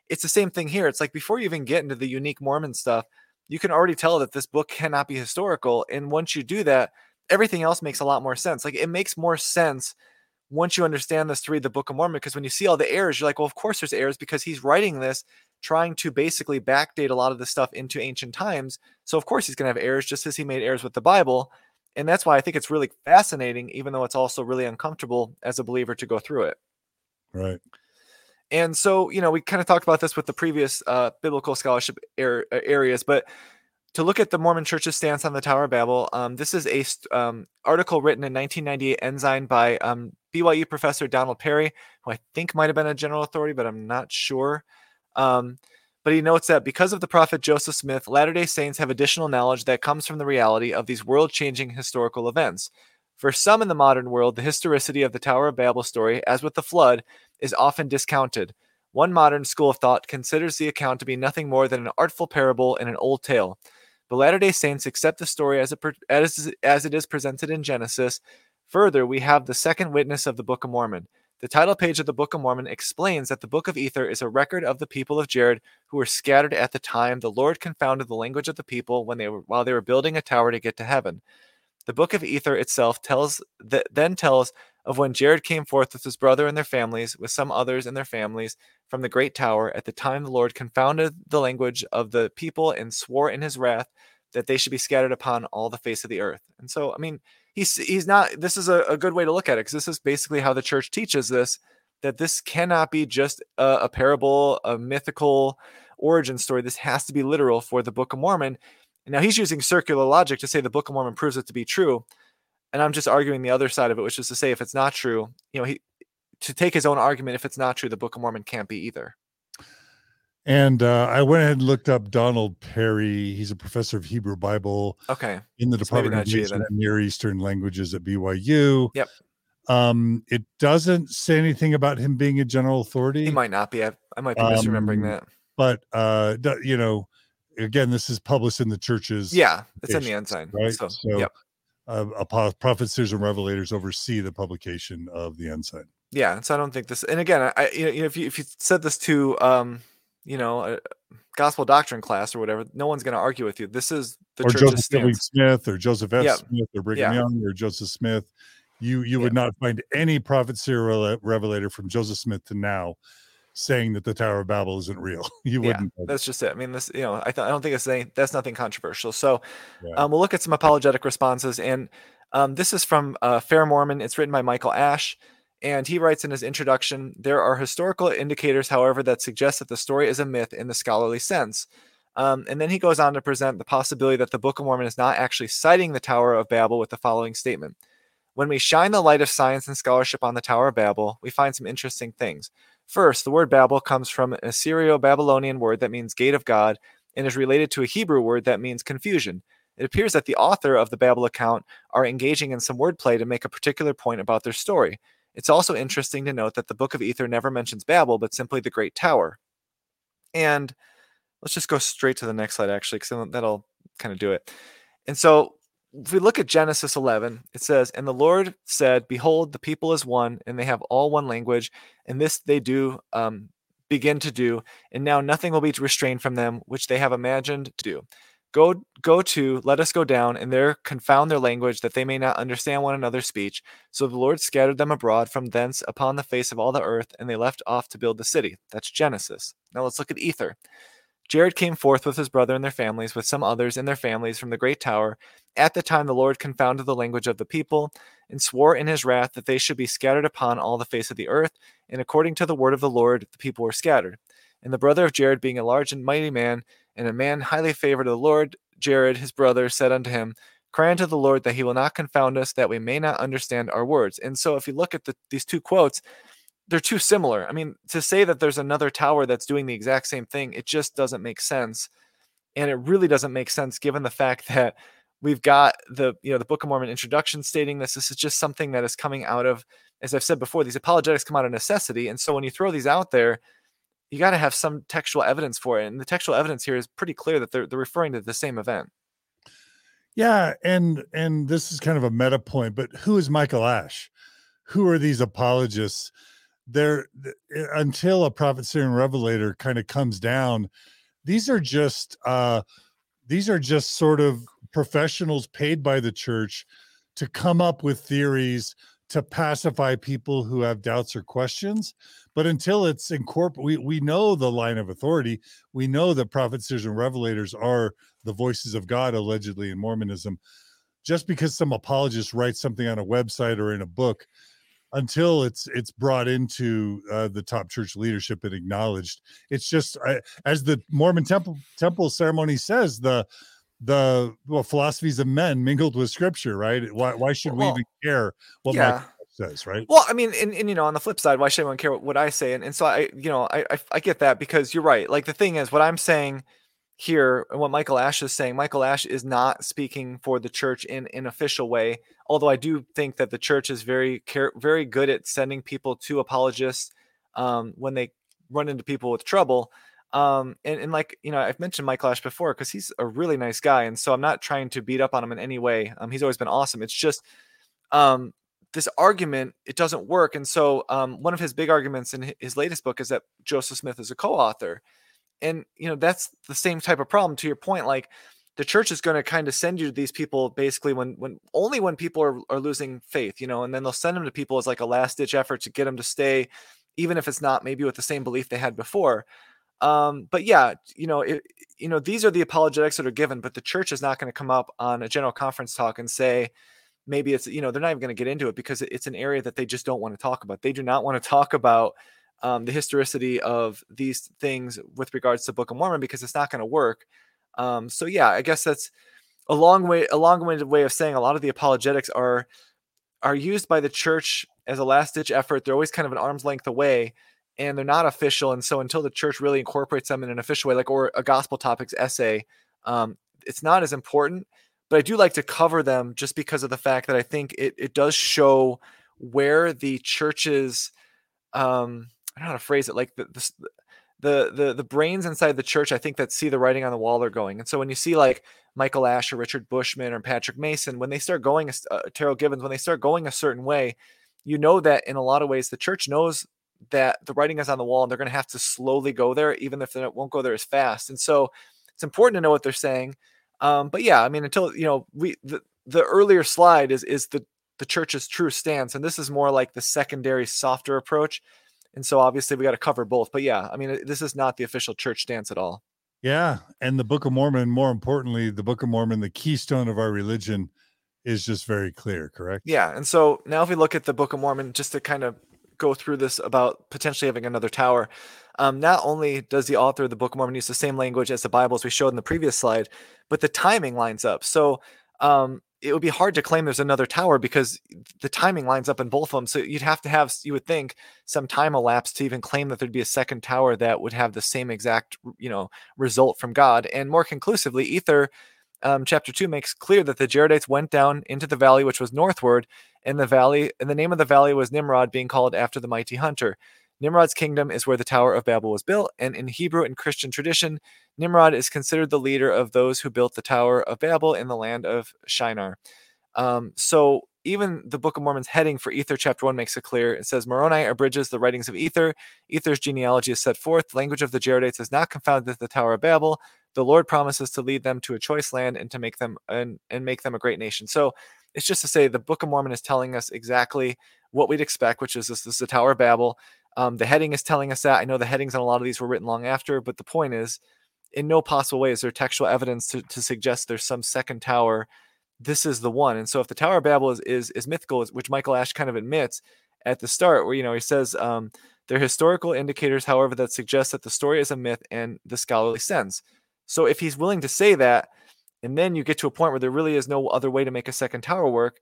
it's the same thing here. It's like before you even get into the unique Mormon stuff, you can already tell that this book cannot be historical. And once you do that, everything else makes a lot more sense. Like it makes more sense once you understand this to read the Book of Mormon, because when you see all the errors, you're like, well, of course there's errors because he's writing this trying to basically backdate a lot of this stuff into ancient times. So of course he's going to have errors just as he made errors with the Bible. And that's why I think it's really fascinating, even though it's also really uncomfortable as a believer to go through it. Right. And so, you know, we kind of talked about this with the previous uh, biblical scholarship ar- uh, areas, but to look at the Mormon Church's stance on the Tower of Babel, um, this is a st- um, article written in 1998 Ensign by um, BYU professor Donald Parry, who I think might have been a general authority, but I'm not sure. Um, but he notes that because of the prophet Joseph Smith, Latter day Saints have additional knowledge that comes from the reality of these world changing historical events. For some in the modern world, the historicity of the Tower of Babel story, as with the flood, is often discounted. One modern school of thought considers the account to be nothing more than an artful parable in an old tale. But Latter day Saints accept the story as it, as, as it is presented in Genesis. Further, we have the second witness of the Book of Mormon. The title page of the Book of Mormon explains that the Book of Ether is a record of the people of Jared who were scattered at the time the Lord confounded the language of the people when they were while they were building a tower to get to heaven. The Book of Ether itself tells then tells of when Jared came forth with his brother and their families, with some others and their families, from the great tower at the time the Lord confounded the language of the people and swore in his wrath that they should be scattered upon all the face of the earth. And so, I mean, he's he's not. This is a, a good way to look at it because this is basically how the church teaches this that this cannot be just a, a parable, a mythical origin story. This has to be literal for the Book of Mormon. Now he's using circular logic to say the Book of Mormon proves it to be true, and I'm just arguing the other side of it, which is to say if it's not true, you know, he to take his own argument. If it's not true, the Book of Mormon can't be either. And uh, I went ahead and looked up Donald Parry. He's a professor of Hebrew Bible Okay. in the Department of G Ancient then. and Near Eastern Languages at BYU. Yep. Um, it doesn't say anything about him being a general authority. He might not be. I, I might be misremembering Um, that. but uh you know again this is published in the church's Yeah, it's in the ensign. right So, so yep. Uh, prophets seers and revelators oversee the publication of the ensign Yeah, so I don't think this. And again, I, you know, if you if you said this to um, you know, uh, gospel doctrine class or whatever, no one's going to argue with you. This is the or church's Joseph. Smith or Joseph F. Yep. Smith or Brigham Yeah. Young or Joseph Smith. You you would not find any prophet serial revelator from Joseph Smith to now saying that the Tower of Babel isn't real. You wouldn't. That's just it. I mean, this, you know, I, th- I don't think it's any, that's nothing controversial. So Yeah. um, we'll look at some apologetic responses. And um, this is from uh, Fair Mormon. It's written by Michael Ash. And he writes in his introduction there are historical indicators, however, that suggest that the story is a myth in the scholarly sense. Um, and then he goes on to present the possibility that the Book of Mormon is not actually citing the Tower of Babel with the following statement When we shine the light of science and scholarship on the Tower of Babel, we find some interesting things. First, the word Babel comes from an Assyrio Babylonian word that means gate of God and is related to a Hebrew word that means confusion. It appears that the author of the Babel account are engaging in some wordplay to make a particular point about their story. It's also interesting to note that the Book of Ether never mentions Babel, but simply the Great Tower. And let's just go straight to the next slide, actually, because that'll kind of do it. And so if we look at Genesis 11, it says, And the Lord said, Behold, the people is one, and they have all one language, and this they do um, begin to do, and now nothing will be restrained from them, which they have imagined to do. Go, go to, let us go down, and there confound their language, that they may not understand one another's speech. So the Lord scattered them abroad from thence upon the face of all the earth, and they left off to build the city. That's Genesis. Now let's look at Ether. Jared came forth with his brother and their families, with some others and their families from the great tower. At the time, the Lord confounded the language of the people, and swore in his wrath that they should be scattered upon all the face of the earth. And according to the word of the Lord, the people were scattered. And the brother of Jared, being a large and mighty man, and a man highly favored of the Lord, Jared, his brother, said unto him, Cry unto the Lord that he will not confound us, that we may not understand our words. And so, if you look at the, these two quotes, they're too similar. I mean, to say that there's another tower that's doing the exact same thing, it just doesn't make sense. And it really doesn't make sense given the fact that we've got the you know the Book of Mormon introduction stating this. This is just something that is coming out of, as I've said before, these apologetics come out of necessity. And so when you throw these out there, you got to have some textual evidence for it. And the textual evidence here is pretty clear that they're they're referring to the same event. Yeah, and and this is kind of a meta point, but who is Michael Ash? Who are these apologists? They're eh, until a prophet Syrian revelator kind of comes down. These are just uh these are just sort of professionals paid by the church to come up with theories to pacify people who have doubts or questions. But until it's incorporated, we, we know the line of authority. We know that prophets and revelators are the voices of God, allegedly in Mormonism. Just because some apologist writes something on a website or in a book, until it's it's brought into uh, the top church leadership and acknowledged, it's just uh, as the Mormon temple temple ceremony says the the well philosophies of men mingled with scripture, right? Why why should we even care what yeah. Michael says, right? Well, I mean, and, and you know, on the flip side, why should anyone care what, what I say? And, and so I, you know, I, I I get that because you're right. Like the thing is, what I'm saying here, and what Michael Ash is saying, Michael Ash is not speaking for the church in an official way. Although I do think that the church is very care, very good at sending people to apologists um, when they run into people with trouble. Um, and, and like you know, I've mentioned Mike Ash before because he's a really nice guy, and so I'm not trying to beat up on him in any way. Um, he's always been awesome. It's just um this argument it doesn't work and so um, one of his big arguments in his latest book is that joseph smith is a co-author and you know that's the same type of problem to your point like the church is going to kind of send you to these people basically when when only when people are, are losing faith you know and then they'll send them to people as like a last ditch effort to get them to stay even if it's not maybe with the same belief they had before um but yeah you know it, you know these are the apologetics that are given but the church is not going to come up on a general conference talk and say maybe it's you know they're not even going to get into it because it's an area that they just don't want to talk about. They do not want to talk about um, the historicity of these things with regards to book of mormon because it's not going to work. Um, so yeah i guess that's a long way a long-winded way of saying a lot of the apologetics are are used by the church as a last ditch effort. They're always kind of an arm's length away and they're not official and so until the church really incorporates them in an official way like or a gospel topics essay um, it's not as important but I do like to cover them just because of the fact that I think it, it does show where the church's um I don't know how to phrase it like the, the the the the brains inside the church I think that see the writing on the wall are going. And so when you see like Michael Ash or Richard Bushman or Patrick Mason when they start going uh, Terryl Givens when they start going a certain way you know that in a lot of ways the church knows that the writing is on the wall and they're going to have to slowly go there, even if they won't go there as fast. And so it's important to know what they're saying. Um, but yeah, I mean, until you know, we the, the earlier slide is is the the church's true stance, and this is more like the secondary, softer approach. And so obviously we got to cover both. But yeah, I mean, this is not the official church stance at all. Yeah, and the Book of Mormon, more importantly, the Book of Mormon, the keystone of our religion, is just very clear. Correct? Yeah, and so now if we look at the Book of Mormon, just to kind of go through this about potentially having another tower. Um, not only does the author of the Book of Mormon use the same language as the Bible as we showed in the previous slide, but the timing lines up. So um, it would be hard to claim there's another tower because the timing lines up in both of them. So you'd have to have, you would think, some time elapsed to even claim that there'd be a second tower that would have the same exact, you know, result from God. And more conclusively, Ether um, chapter two makes clear that the Jaredites went down into the valley, which was northward, and the valley, and the name of the valley was Nimrod, being called after the mighty hunter. Nimrod's kingdom is where the Tower of Babel was built, and in Hebrew and Christian tradition, Nimrod is considered the leader of those who built the Tower of Babel in the land of Shinar. Um, so even the Book of Mormon's heading for Ether, chapter one, makes it clear. It says Moroni abridges the writings of Ether. Ether's genealogy is set forth. The language of the Jaredites is not confounded with the Tower of Babel. The Lord promises to lead them to a choice land and to make them and, and make them a great nation. So it's just to say the Book of Mormon is telling us exactly what we'd expect, which is this, this is the Tower of Babel. Um, the heading is telling us that. I know the headings on a lot of these were written long after, but the point is, in no possible way is there textual evidence to, to suggest there's some second tower. This is the one. And so if the Tower of Babel is is, is mythical, which Michael Ash kind of admits at the start, where you know he says um, there are historical indicators, however, that suggest that the story is a myth in the scholarly sense. So if he's willing to say that, and then you get to a point where there really is no other way to make a second tower work,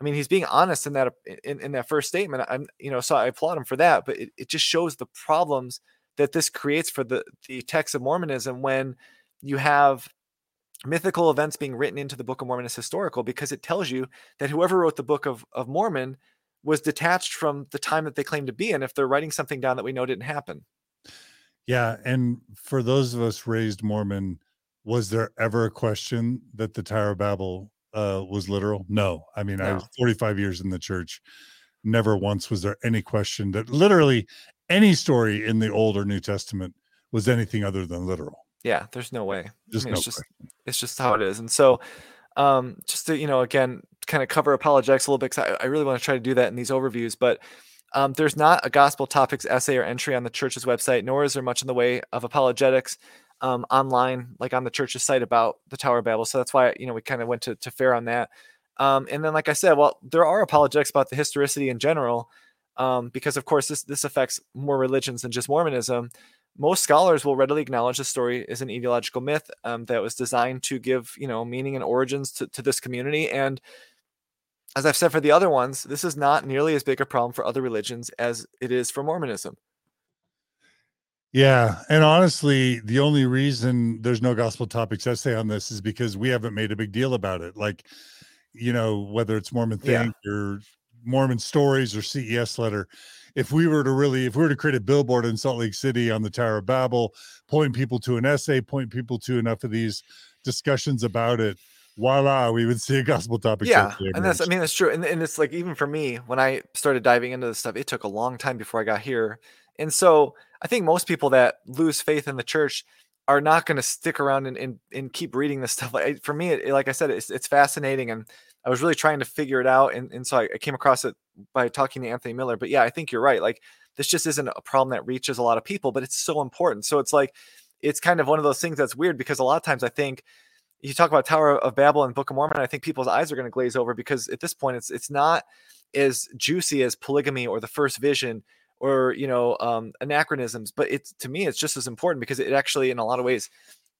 I mean, he's being honest in that in, in that first statement. I'm, you know, so I applaud him for that. But it, it just shows the problems that this creates for the the text of Mormonism when you have mythical events being written into the Book of Mormon as historical, because it tells you that whoever wrote the Book of of Mormon was detached from the time that they claim to be in. If they're writing something down that we know didn't happen. Yeah, and for those of us raised Mormon, was there ever a question that the Tower of Babel uh, was literal? No. I mean, no. I was 45 years in the church. Never once was there any question that literally any story in the Old or New Testament was anything other than literal. Yeah, there's no way. Just I mean, no it's just question. it's just how it is. And so um just to, you know, again, kind of cover apologetics a little bit because I, I really want to try to do that in these overviews, but um, there's not a gospel topics essay or entry on the church's website, nor is there much in the way of apologetics um, online, like on the church's site about the Tower of Babel. So that's why you know we kind of went to, to fair on that. Um, and then, like I said, well, there are apologetics about the historicity in general, um, because of course this this affects more religions than just Mormonism. Most scholars will readily acknowledge the story is an etiological myth um, that was designed to give you know meaning and origins to, to this community. And as I've said for the other ones, this is not nearly as big a problem for other religions as it is for Mormonism. Yeah. And honestly, the only reason there's no gospel topics essay on this is because we haven't made a big deal about it. Like, you know, whether it's Mormon Think yeah. or Mormon Stories or CES Letter. If we were to really, if we were to create a billboard in Salt Lake City on the Tower of Babel, point people to an essay, point people to enough of these discussions about it, voila, we would see a gospel topic. Yeah, and that's I mean that's true, and, and it's like even for me when I started diving into this stuff, it took a long time before I got here, and so I think most people that lose faith in the church are not going to stick around and, and, and keep reading this stuff. Like for me, it, like I said, it's, it's fascinating, and I was really trying to figure it out, and, and so I, I came across it by talking to Anthony Miller. But yeah, I think you're right. Like this just isn't a problem that reaches a lot of people, but it's so important. So it's like it's kind of one of those things that's weird because a lot of times I think you talk about Tower of Babel and Book of Mormon, I think people's eyes are going to glaze over because at this point it's it's not as juicy as polygamy or the first vision or you know um, anachronisms but it's to me it's just as important because it actually in a lot of ways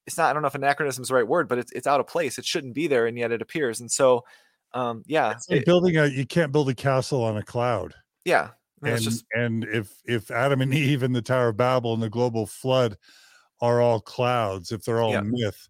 it's not i don't know if anachronism is the right word but it's, it's out of place. It shouldn't be there and yet it appears. And so um yeah like it, building a you can't build a castle on a cloud. Yeah and just... and if if adam and eve and the tower of babel and the global flood are all clouds if they're all yeah. myth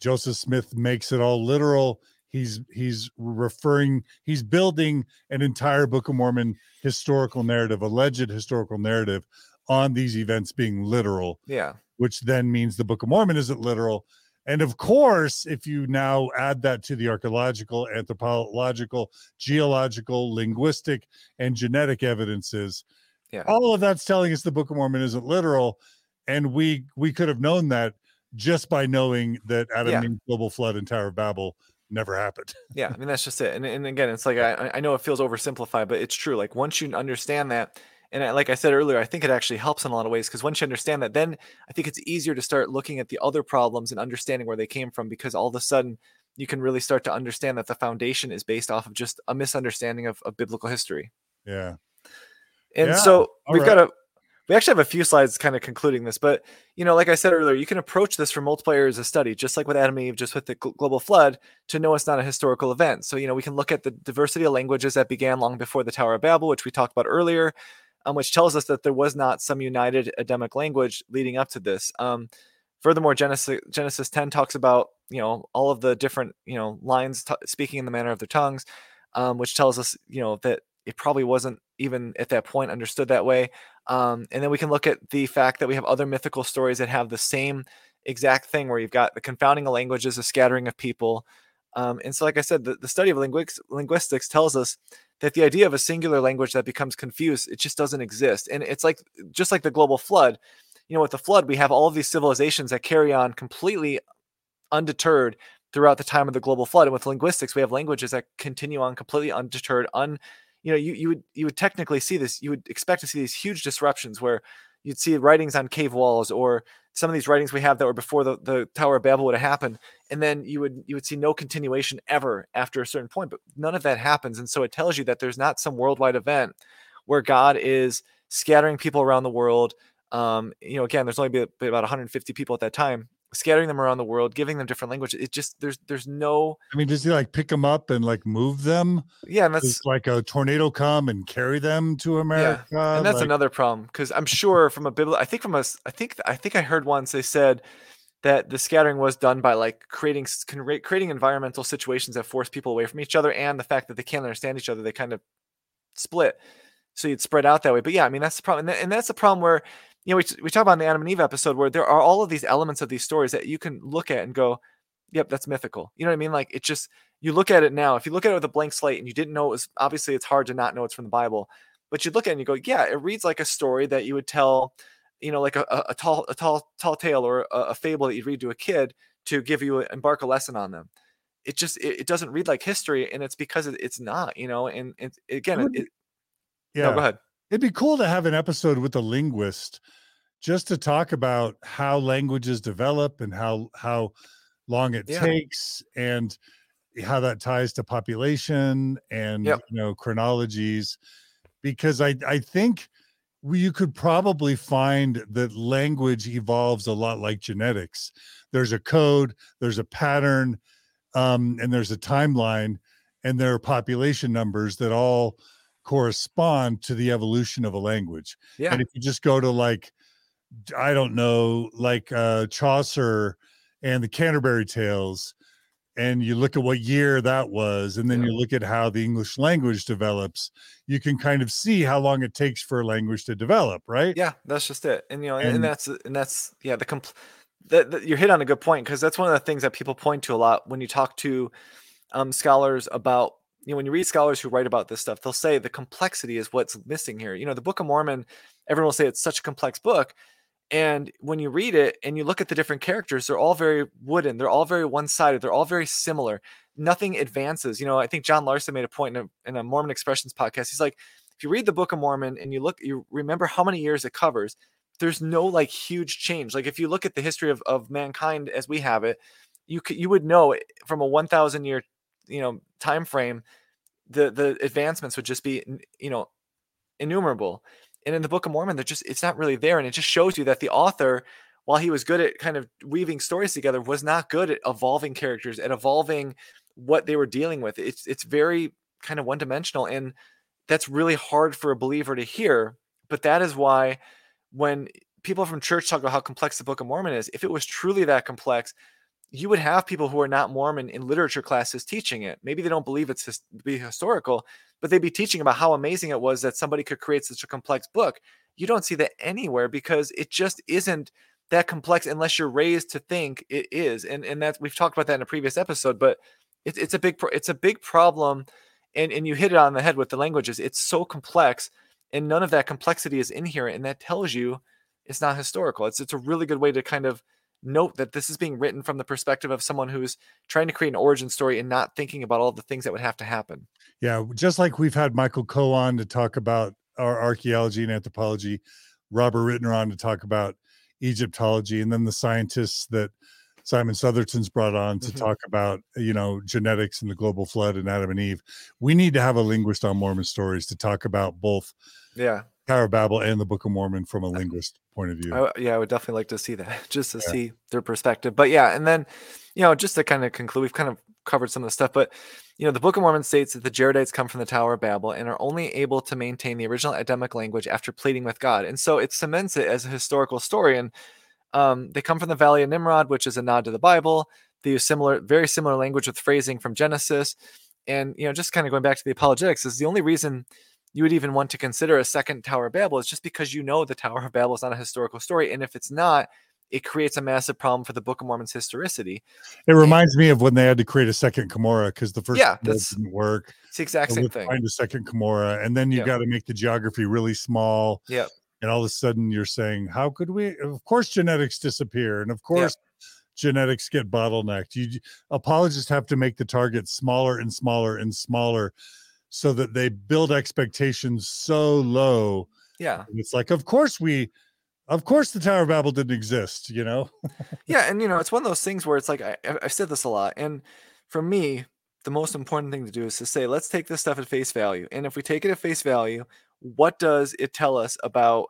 joseph smith makes it all literal. He's he's referring he's building an entire book of mormon historical narrative alleged historical narrative on these events being literal yeah. which then means the book of mormon isn't literal. And of course if you now add that to the archaeological anthropological geological linguistic and genetic evidences Yeah. All of that's telling us the Book of Mormon isn't literal, and we we could have known that just by knowing that Adam Yeah. and global flood and Tower of Babel never happened. Yeah, I mean that's just it. And and again, it's like I I know it feels oversimplified, but it's true. Like once you understand that, and I, like I said earlier, I think it actually helps in a lot of ways because once you understand that, then I think it's easier to start looking at the other problems and understanding where they came from because all of a sudden you can really start to understand that the foundation is based off of just a misunderstanding of, of biblical history. Yeah. And Yeah, so we've right. got a we actually have a few slides kind of concluding this, but you know, like I said earlier, you can approach this from multiple areas of study, just like with Adam and Eve, just with the global flood, to know it's not a historical event. So, you know, we can look at the diversity of languages that began long before the Tower of Babel, which we talked about earlier, um, which tells us that there was not some united Adamic language leading up to this. Um, furthermore, Genesis Genesis 10 talks about you know all of the different you know lines t- speaking in the manner of their tongues, um, which tells us you know that it probably wasn't even at that point understood that way. Um, and then we can look at the fact that we have other mythical stories that have the same exact thing, where you've got the confounding of languages, a scattering of people. Um, and so, like I said, the, the study of linguistics, linguistics tells us that the idea of a singular language that becomes confused, it just doesn't exist. And it's like just like the global flood. You know, with the flood, we have all of these civilizations that carry on completely undeterred throughout the time of the global flood. And with linguistics, we have languages that continue on completely undeterred, un you know, you, you would you would technically see this, you would expect to see these huge disruptions where you'd see writings on cave walls or some of these writings we have that were before the, the Tower of Babel would have happened. And then you would you would see no continuation ever after a certain point. But none of that happens. And so it tells you that there's not some worldwide event where God is scattering people around the world. Um, you know, again, there's only about 150 people at that time, scattering them around the world, giving them different languages. It just there's there's no I mean, does he like pick them up and like move them? yeah, and that's Does like a tornado come and carry them to America? and that's Like, another problem because I'm sure from a biblical, I think from a, s- I think I think I heard once they said that the scattering was done by like creating creating environmental situations that force people away from each other, and the fact that they can't understand each other, they kind of split. So you'd spread out that way. But yeah, I mean that's the problem, and that's the problem where you know we we talk about in the Adam and Eve episode where there are all of these elements of these stories that you can look at and go, yep, that's mythical. You know what I mean? Like it just you look at it now. If you look at it with a blank slate and you didn't know it was obviously it's hard to not know it's from the Bible but you look at it and you go, yeah, it reads like a story that you would tell, you know, like a, a, a tall, a tall, tall tale or a, a fable that you'd read to a kid to give you a, embark a lesson on them. It just it, it doesn't read like history, and it's because it, it's not, you know. And, and again, it, it, yeah. no, go ahead. It'd be cool to have an episode with a linguist just to talk about how languages develop and how how long it Yeah. takes and how that ties to population and Yep. you know chronologies because I I think we, you could probably find that language evolves a lot like genetics. There's a code, there's a pattern, um, and there's a timeline, and there are population numbers that all correspond to the evolution of a language. Yeah, And if you just go to like, I don't know, like uh, Chaucer and the Canterbury Tales, and you look at what year that was, and then Yeah. you look at how the English language develops, you can kind of see how long it takes for a language to develop, right? yeah, that's just it. And you know, and, and that's and that's yeah, the compl- that, that you hit on a good point because that's one of the things that people point to a lot when you talk to um, scholars about you know when you read scholars who write about this stuff they'll say the complexity is what's missing here. You know the book of mormon everyone will say it's such a complex book and when you read it and you look at the different characters they're all very wooden they're all very one-sided they're all very similar nothing advances. You know i think john larsen made a point in a, in a mormon expressions podcast he's like if you read the book of mormon and you look you remember how many years it covers there's no like huge change. Like if you look at the history of, of mankind as we have it you could you would know from a 1000 year you know time frame the the advancements would just be you know innumerable. And in the book of mormon they're just it's not really there and it just shows you that the author while he was good at kind of weaving stories together was not good at evolving characters and evolving what they were dealing with. It's it's very kind of one dimensional and that's really hard for a believer to hear but that is why when people from church talk about how complex the book of mormon is if it was truly that complex you would have people who are not mormon in literature classes teaching it. Maybe they don't believe it's his, be historical but they'd be teaching about how amazing it was that somebody could create such a complex book. You don't see that anywhere because it just isn't that complex unless you're raised to think it is and and that's we've talked about that in a previous episode but it's it's a big pro- it's a big problem and and you hit it on the head with the languages. It's so complex and none of that complexity is inherent, and that tells you it's not historical. It's it's a really good way to kind of note that this is being written from the perspective of someone who's trying to create an origin story and not thinking about all the things that would have to happen. Yeah, just like we've had Michael Coe on to talk about our archaeology and anthropology, Robert Ritner on to talk about Egyptology, and then the scientists that Simon Southerton's brought on to mm-hmm. talk about, you know, genetics and the global flood and Adam and Eve. We need to have a linguist on Mormon stories to talk about both yeah Tower of Babel and the Book of Mormon from a linguist point of view. I, yeah, I would definitely like to see that just to yeah. see their perspective. But yeah, and then, you know, just to kind of conclude, we've kind of covered some of the stuff, but you know, the Book of Mormon states that the Jaredites come from the Tower of Babel and are only able to maintain the original Adamic language after pleading with God. And so it cements it as a historical story. And um, they come from the Valley of Nimrod, which is a nod to the Bible. They use similar, very similar language with phrasing from Genesis. And, you know, just kind of going back to the apologetics is the only reason you would even want to consider a second Tower of Babel is just because you know the Tower of Babel is not a historical story. And if it's not, it creates a massive problem for the Book of Mormon's historicity. It reminds and, me of when they had to create a second Cumorah because the first yeah, that's, didn't work. It's the exact same thing. Find a second Cumorah, and then you got to make the geography really small. Yeah. And all of a sudden, you're saying, "How could we?" Of course, genetics disappear, and of course, genetics get bottlenecked. You apologists have to make the target smaller and smaller and smaller so that they build expectations so low. Yeah. And it's like, of course we of course the Tower of Babel didn't exist, you know? yeah, and you know, it's one of those things where it's like I, I've said this a lot. And for me, the most important thing to do is to say, let's take this stuff at face value. And if we take it at face value, what does it tell us about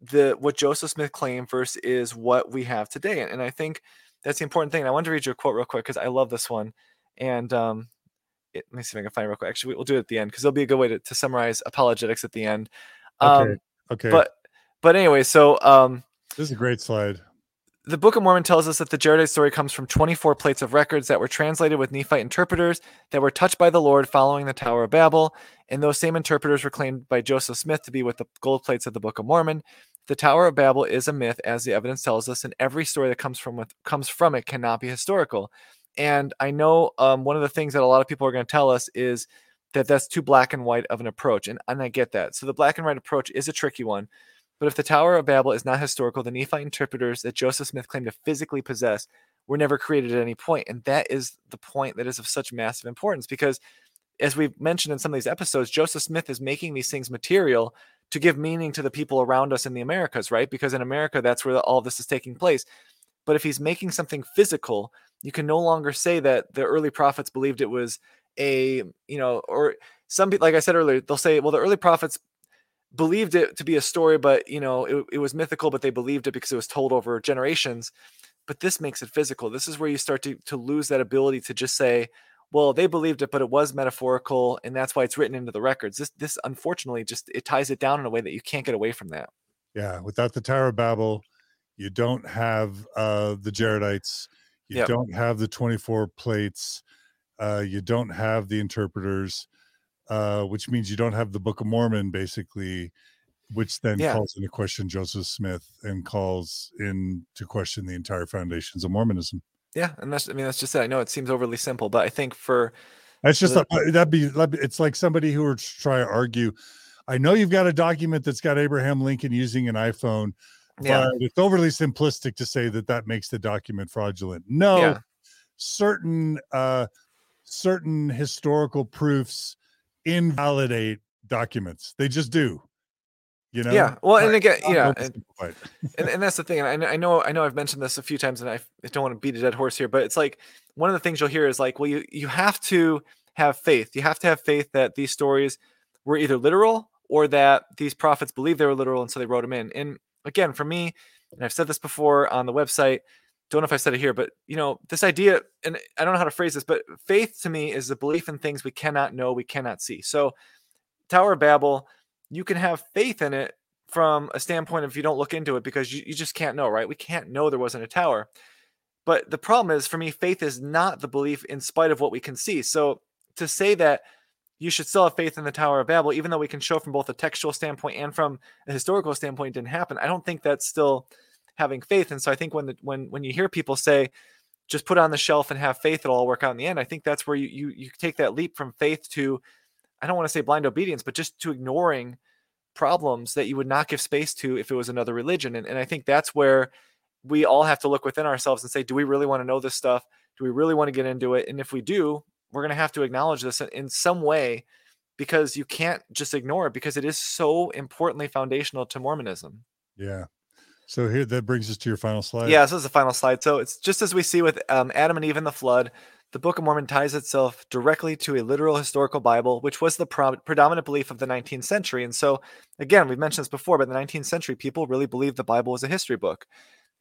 the what Joseph Smith claimed versus is what we have today? And, and I think that's the important thing. And I wanted to read you a quote real quick because I love this one. And um, it, let me see if I can find it real quick. Actually, we'll do it at the end because it'll be a good way to, to summarize apologetics at the end. Um, okay. Okay. But but anyway, so um, this is a great slide. The Book of Mormon tells us that the Jaredite story comes from 24 plates of records that were translated with Nephite interpreters that were touched by the Lord following the Tower of Babel, and those same interpreters were claimed by Joseph Smith to be with the gold plates of the Book of Mormon. The Tower of Babel is a myth, as the evidence tells us, and every story that comes from with, comes from it cannot be historical. And I know um, one of the things that a lot of people are going to tell us is that that's too black and white of an approach. And, and I get that. So the black and white approach is a tricky one. But if the Tower of Babel is not historical, the Nephite interpreters that Joseph Smith claimed to physically possess were never created at any point. And that is the point that is of such massive importance because, as we've mentioned in some of these episodes, Joseph Smith is making these things material to give meaning to the people around us in the Americas, right? Because in America, that's where all this is taking place. But if he's making something physical, you can no longer say that the early prophets believed it was a, you know, or some people, like I said earlier, they'll say, well, the early prophets believed it to be a story, but, you know, it, it was mythical, but they believed it because it was told over generations. But this makes it physical. This is where you start to, to lose that ability to just say, well, they believed it, but it was metaphorical, and that's why it's written into the records. This, this unfortunately, just it ties it down in a way that you can't get away from that. Yeah, without the Tower of Babel, you don't have uh, the Jaredites you yep. don't have the 24 plates uh, you don't have the interpreters uh, which means you don't have the book of mormon basically which then yeah. calls into question joseph smith and calls into question the entire foundations of mormonism yeah and that's i mean that's just it i know it seems overly simple but i think for that's just the, a, that'd be it's like somebody who would try to argue i know you've got a document that's got abraham lincoln using an iphone yeah. but it's overly simplistic to say that that makes the document fraudulent. No, yeah. certain uh, certain historical proofs invalidate documents. They just do. You know? Yeah. Well, and again, yeah, and, and, and that's the thing. And I, I know, I know, I've mentioned this a few times, and I don't want to beat a dead horse here, but it's like one of the things you'll hear is like, well, you you have to have faith. You have to have faith that these stories were either literal or that these prophets believed they were literal, and so they wrote them in. And again, for me, and I've said this before on the website, don't know if I said it here, but you know, this idea, and I don't know how to phrase this, but faith to me is the belief in things we cannot know, we cannot see. So, Tower of Babel, you can have faith in it from a standpoint of if you don't look into it because you, you just can't know, right? We can't know there wasn't a tower. But the problem is for me, faith is not the belief in spite of what we can see. So to say that you should still have faith in the Tower of Babel, even though we can show from both a textual standpoint and from a historical standpoint didn't happen. I don't think that's still having faith. And so I think when the, when when you hear people say, just put on the shelf and have faith, it'll all work out in the end. I think that's where you you you take that leap from faith to, I don't want to say blind obedience, but just to ignoring problems that you would not give space to if it was another religion. And, and I think that's where we all have to look within ourselves and say, do we really want to know this stuff? Do we really want to get into it? And if we do, we're going to have to acknowledge this in some way because you can't just ignore it because it is so importantly foundational to Mormonism. Yeah. So here that brings us to your final slide. Yeah, this is the final slide. So it's just as we see with um, Adam and Eve in the flood, the Book of Mormon ties itself directly to a literal historical Bible, which was the pro- predominant belief of the 19th century. And so, again, we've mentioned this before, but the 19th century, people really believed the Bible was a history book.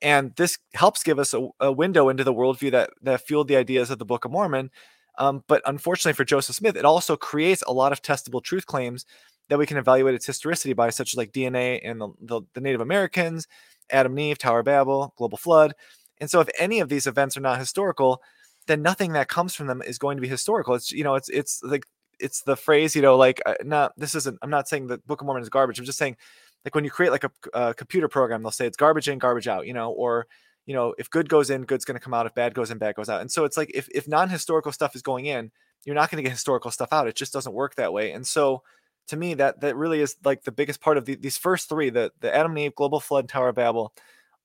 And this helps give us a, a window into the worldview that, that fueled the ideas of the Book of Mormon. Um, but unfortunately for Joseph Smith, it also creates a lot of testable truth claims that we can evaluate its historicity by, such as like DNA and the, the, the Native Americans, Adam and Eve, Tower of Babel, global flood. And so, if any of these events are not historical, then nothing that comes from them is going to be historical. It's you know, it's it's like it's the phrase you know, like uh, not this isn't. I'm not saying the Book of Mormon is garbage. I'm just saying like when you create like a, a computer program, they'll say it's garbage in, garbage out. You know, or you know, if good goes in, good's going to come out. If bad goes in, bad goes out. And so it's like if if non-historical stuff is going in, you're not going to get historical stuff out. It just doesn't work that way. And so to me, that that really is like the biggest part of the, these first three: the the Adam and Eve, global flood, Tower of Babel.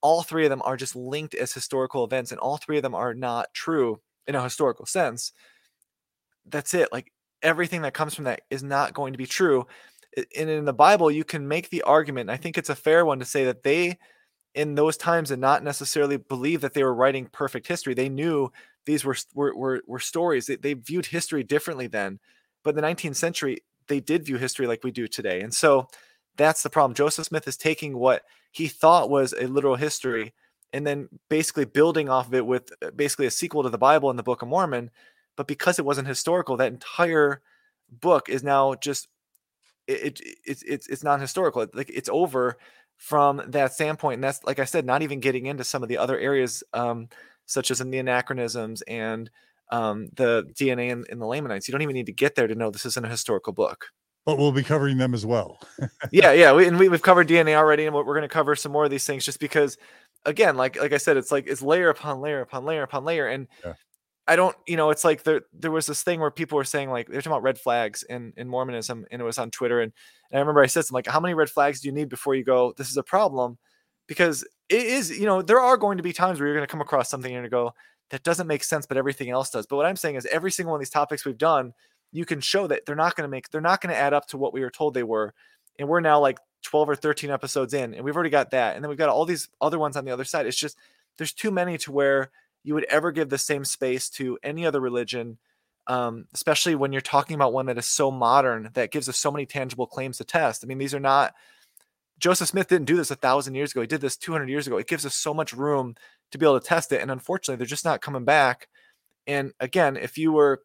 All three of them are just linked as historical events, and all three of them are not true in a historical sense. That's it. Like everything that comes from that is not going to be true. And in the Bible, you can make the argument. I think it's a fair one to say that they in those times and not necessarily believe that they were writing perfect history. They knew these were were were, were stories. They, they viewed history differently then. But in the 19th century, they did view history like we do today. And so that's the problem. Joseph Smith is taking what he thought was a literal history and then basically building off of it with uh, basically a sequel to the Bible and the Book of Mormon. But because it wasn't historical, that entire book is now just it, it it's it's it's not historical. Like it's over from that standpoint. And that's, like I said, not even getting into some of the other areas, um, such as in the anachronisms and um, the DNA in, in, the Lamanites. You don't even need to get there to know this isn't a historical book. But we'll be covering them as well. yeah, yeah, we, and we, have covered DNA already, and we're going to cover some more of these things just because, again, like like I said, it's like it's layer upon layer upon layer upon layer, and yeah. I don't, you know, it's like there there was this thing where people were saying like they're talking about red flags in in Mormonism, and it was on Twitter, and, and I remember I said something like, "How many red flags do you need before you go? This is a problem," because it is, you know, there are going to be times where you're going to come across something and go, "That doesn't make sense," but everything else does. But what I'm saying is, every single one of these topics we've done, you can show that they're not going to make, they're not going to add up to what we were told they were, and we're now like 12 or 13 episodes in, and we've already got that, and then we've got all these other ones on the other side. It's just there's too many to where you would ever give the same space to any other religion, um, especially when you're talking about one that is so modern that gives us so many tangible claims to test. I mean, these are not. Joseph Smith didn't do this a thousand years ago. He did this 200 years ago. It gives us so much room to be able to test it. And unfortunately, they're just not coming back. And again, if you were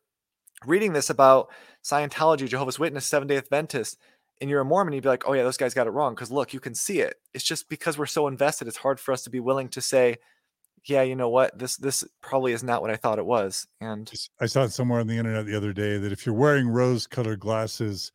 reading this about Scientology, Jehovah's Witness, Seven Day Adventist, and you're a Mormon, you'd be like, oh, yeah, those guys got it wrong. Because look, you can see it. It's just because we're so invested, it's hard for us to be willing to say, yeah, you know what, this this probably is not what I thought it was. And I saw it somewhere on the internet the other day that if you're wearing rose-colored glasses,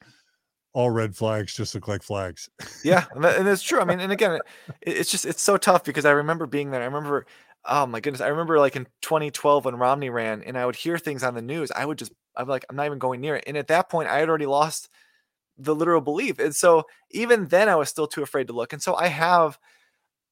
all red flags just look like flags. yeah, and, that, and it's true. I mean, and again, it, it's just it's so tough because I remember being there. I remember, oh my goodness, I remember like in 2012 when Romney ran, and I would hear things on the news. I would just, I'm like, I'm not even going near it. And at that point, I had already lost the literal belief, and so even then, I was still too afraid to look. And so I have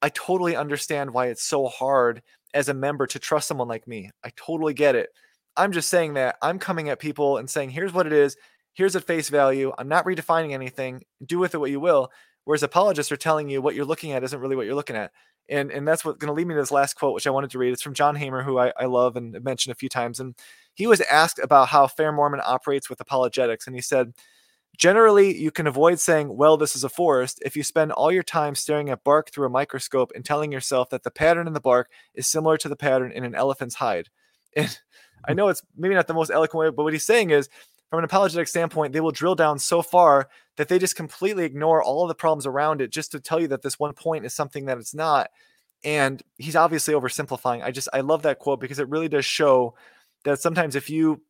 I totally understand why it's so hard as a member to trust someone like me. I totally get it. I'm just saying that I'm coming at people and saying, here's what it is. Here's at face value. I'm not redefining anything. Do with it what you will. Whereas apologists are telling you what you're looking at isn't really what you're looking at. And, and that's what's going to lead me to this last quote, which I wanted to read. It's from John Hamer, who I, I love and mentioned a few times. And he was asked about how Fair Mormon operates with apologetics. And he said, Generally, you can avoid saying, well, this is a forest, if you spend all your time staring at bark through a microscope and telling yourself that the pattern in the bark is similar to the pattern in an elephant's hide. And I know it's maybe not the most eloquent way, but what he's saying is, from an apologetic standpoint, they will drill down so far that they just completely ignore all of the problems around it just to tell you that this one point is something that it's not. And he's obviously oversimplifying. I just, I love that quote because it really does show that sometimes if you,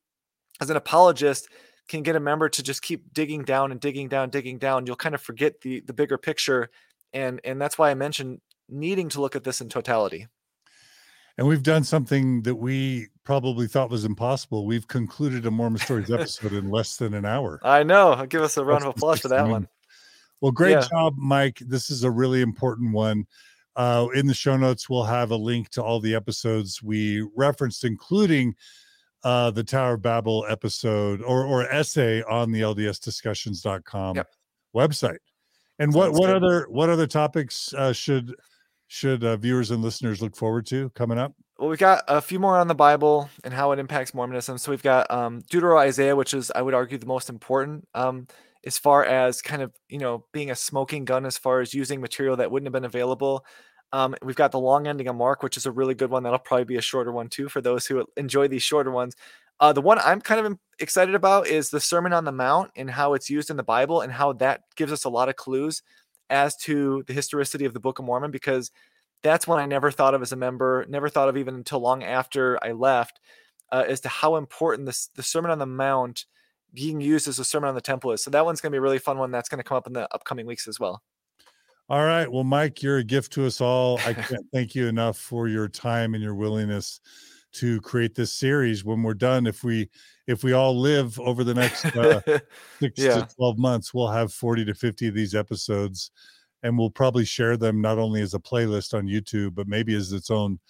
as an apologist, can get a member to just keep digging down and digging down, digging down, you'll kind of forget the the bigger picture. And and that's why I mentioned needing to look at this in totality. And we've done something that we probably thought was impossible. We've concluded a Mormon Stories episode in less than an hour. I know. Give us a round That's of applause for that one. Well, great Yeah. job, Mike. This is a really important one. Uh, in the show notes, we'll have a link to all the episodes we referenced, including uh, the Tower of Babel episode or, or essay on the LDSdiscussions.com Yep. website. And what what good. other what other topics uh, should should uh, viewers and listeners look forward to coming up? Well, we've got a few more on the Bible and how it impacts Mormonism. So we've got um, Deutero Isaiah, which is, I would argue, the most important um, as far as kind of, you know, being a smoking gun as far as using material that wouldn't have been available. Um, we've got the long ending of Mark, which is a really good one. That'll probably be a shorter one too for those who enjoy these shorter ones. Uh, the one I'm kind of excited about is the Sermon on the Mount and how it's used in the Bible and how that gives us a lot of clues as to the historicity of the Book of Mormon because that's one I never thought of as a member, never thought of even until long after I left, uh, as to how important this the Sermon on the Mount being used as a sermon on the temple is. So that one's going to be a really fun one. That's going to come up in the upcoming weeks as well. All right. Well, Mike, you're a gift to us all. I can't thank you enough for your time and your willingness to create this series. When we're done, if we if we all live over the next uh, six Yeah. to 12 months, we'll have 40 to 50 of these episodes and we'll probably share them not only as a playlist on YouTube, but maybe as its own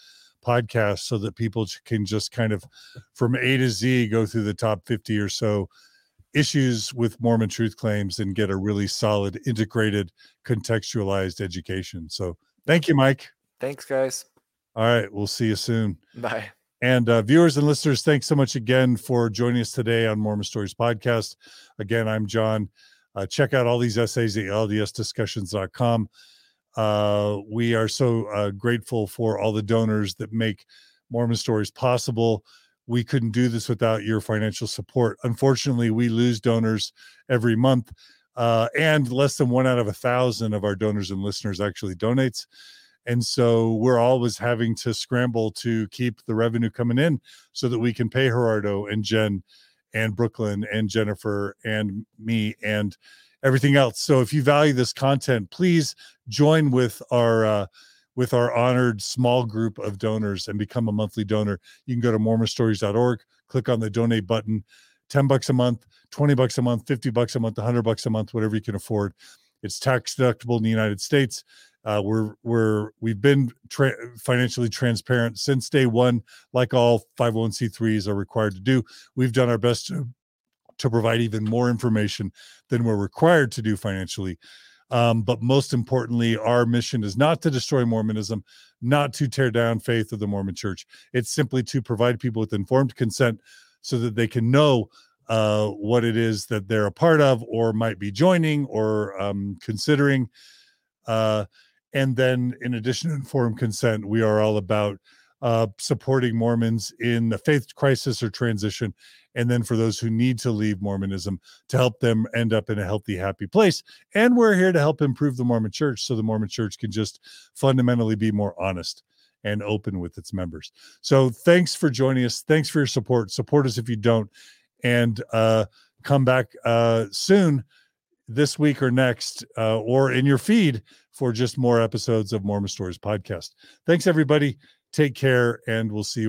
podcast so that people can just kind of from A to Z go through the top 50 or so issues with Mormon truth claims and get a really solid, integrated, contextualized education. So thank you, Mike. Thanks, guys. All right. We'll see you soon. Bye. And uh, viewers and listeners, thanks so much again for joining us today on Mormon Stories Podcast. Again, I'm John. Uh, check out all these essays at ldsdiscussions.com. Uh, we are so uh, grateful for all the donors that make Mormon Stories possible. We couldn't do this without your financial support. Unfortunately, we lose donors every month, uh, and less than one out of a thousand of our donors and listeners actually donates. And so we're always having to scramble to keep the revenue coming in so that we can pay Gerardo and Jen and Brooklyn and Jennifer and me and everything else. So if you value this content, please join with our uh, with our honored small group of donors and become a monthly donor. You can go to mormonstories.org, click on the donate button, 10 bucks a month, 20 bucks a month, 50 bucks a month, 100 bucks a month, whatever you can afford. It's tax deductible in the United States. Uh, we're we're we've been tra- financially transparent since day one, like all 501c3s are required to do. We've done our best to to provide even more information than we're required to do financially. Um, but most importantly, our mission is not to destroy Mormonism, not to tear down faith of the Mormon Church. It's simply to provide people with informed consent so that they can know uh, what it is that they're a part of or might be joining or um, considering. Uh, and then, in addition to informed consent, we are all about uh, supporting Mormons in the faith crisis or transition. And then for those who need to leave Mormonism, to help them end up in a healthy, happy place. And we're here to help improve the Mormon church so the Mormon church can just fundamentally be more honest and open with its members. So thanks for joining us. Thanks for your support. Support us if you don't. And uh, come back uh, soon this week or next, uh, or in your feed for just more episodes of Mormon Stories podcast. Thanks, everybody. Take care, and we'll see you all.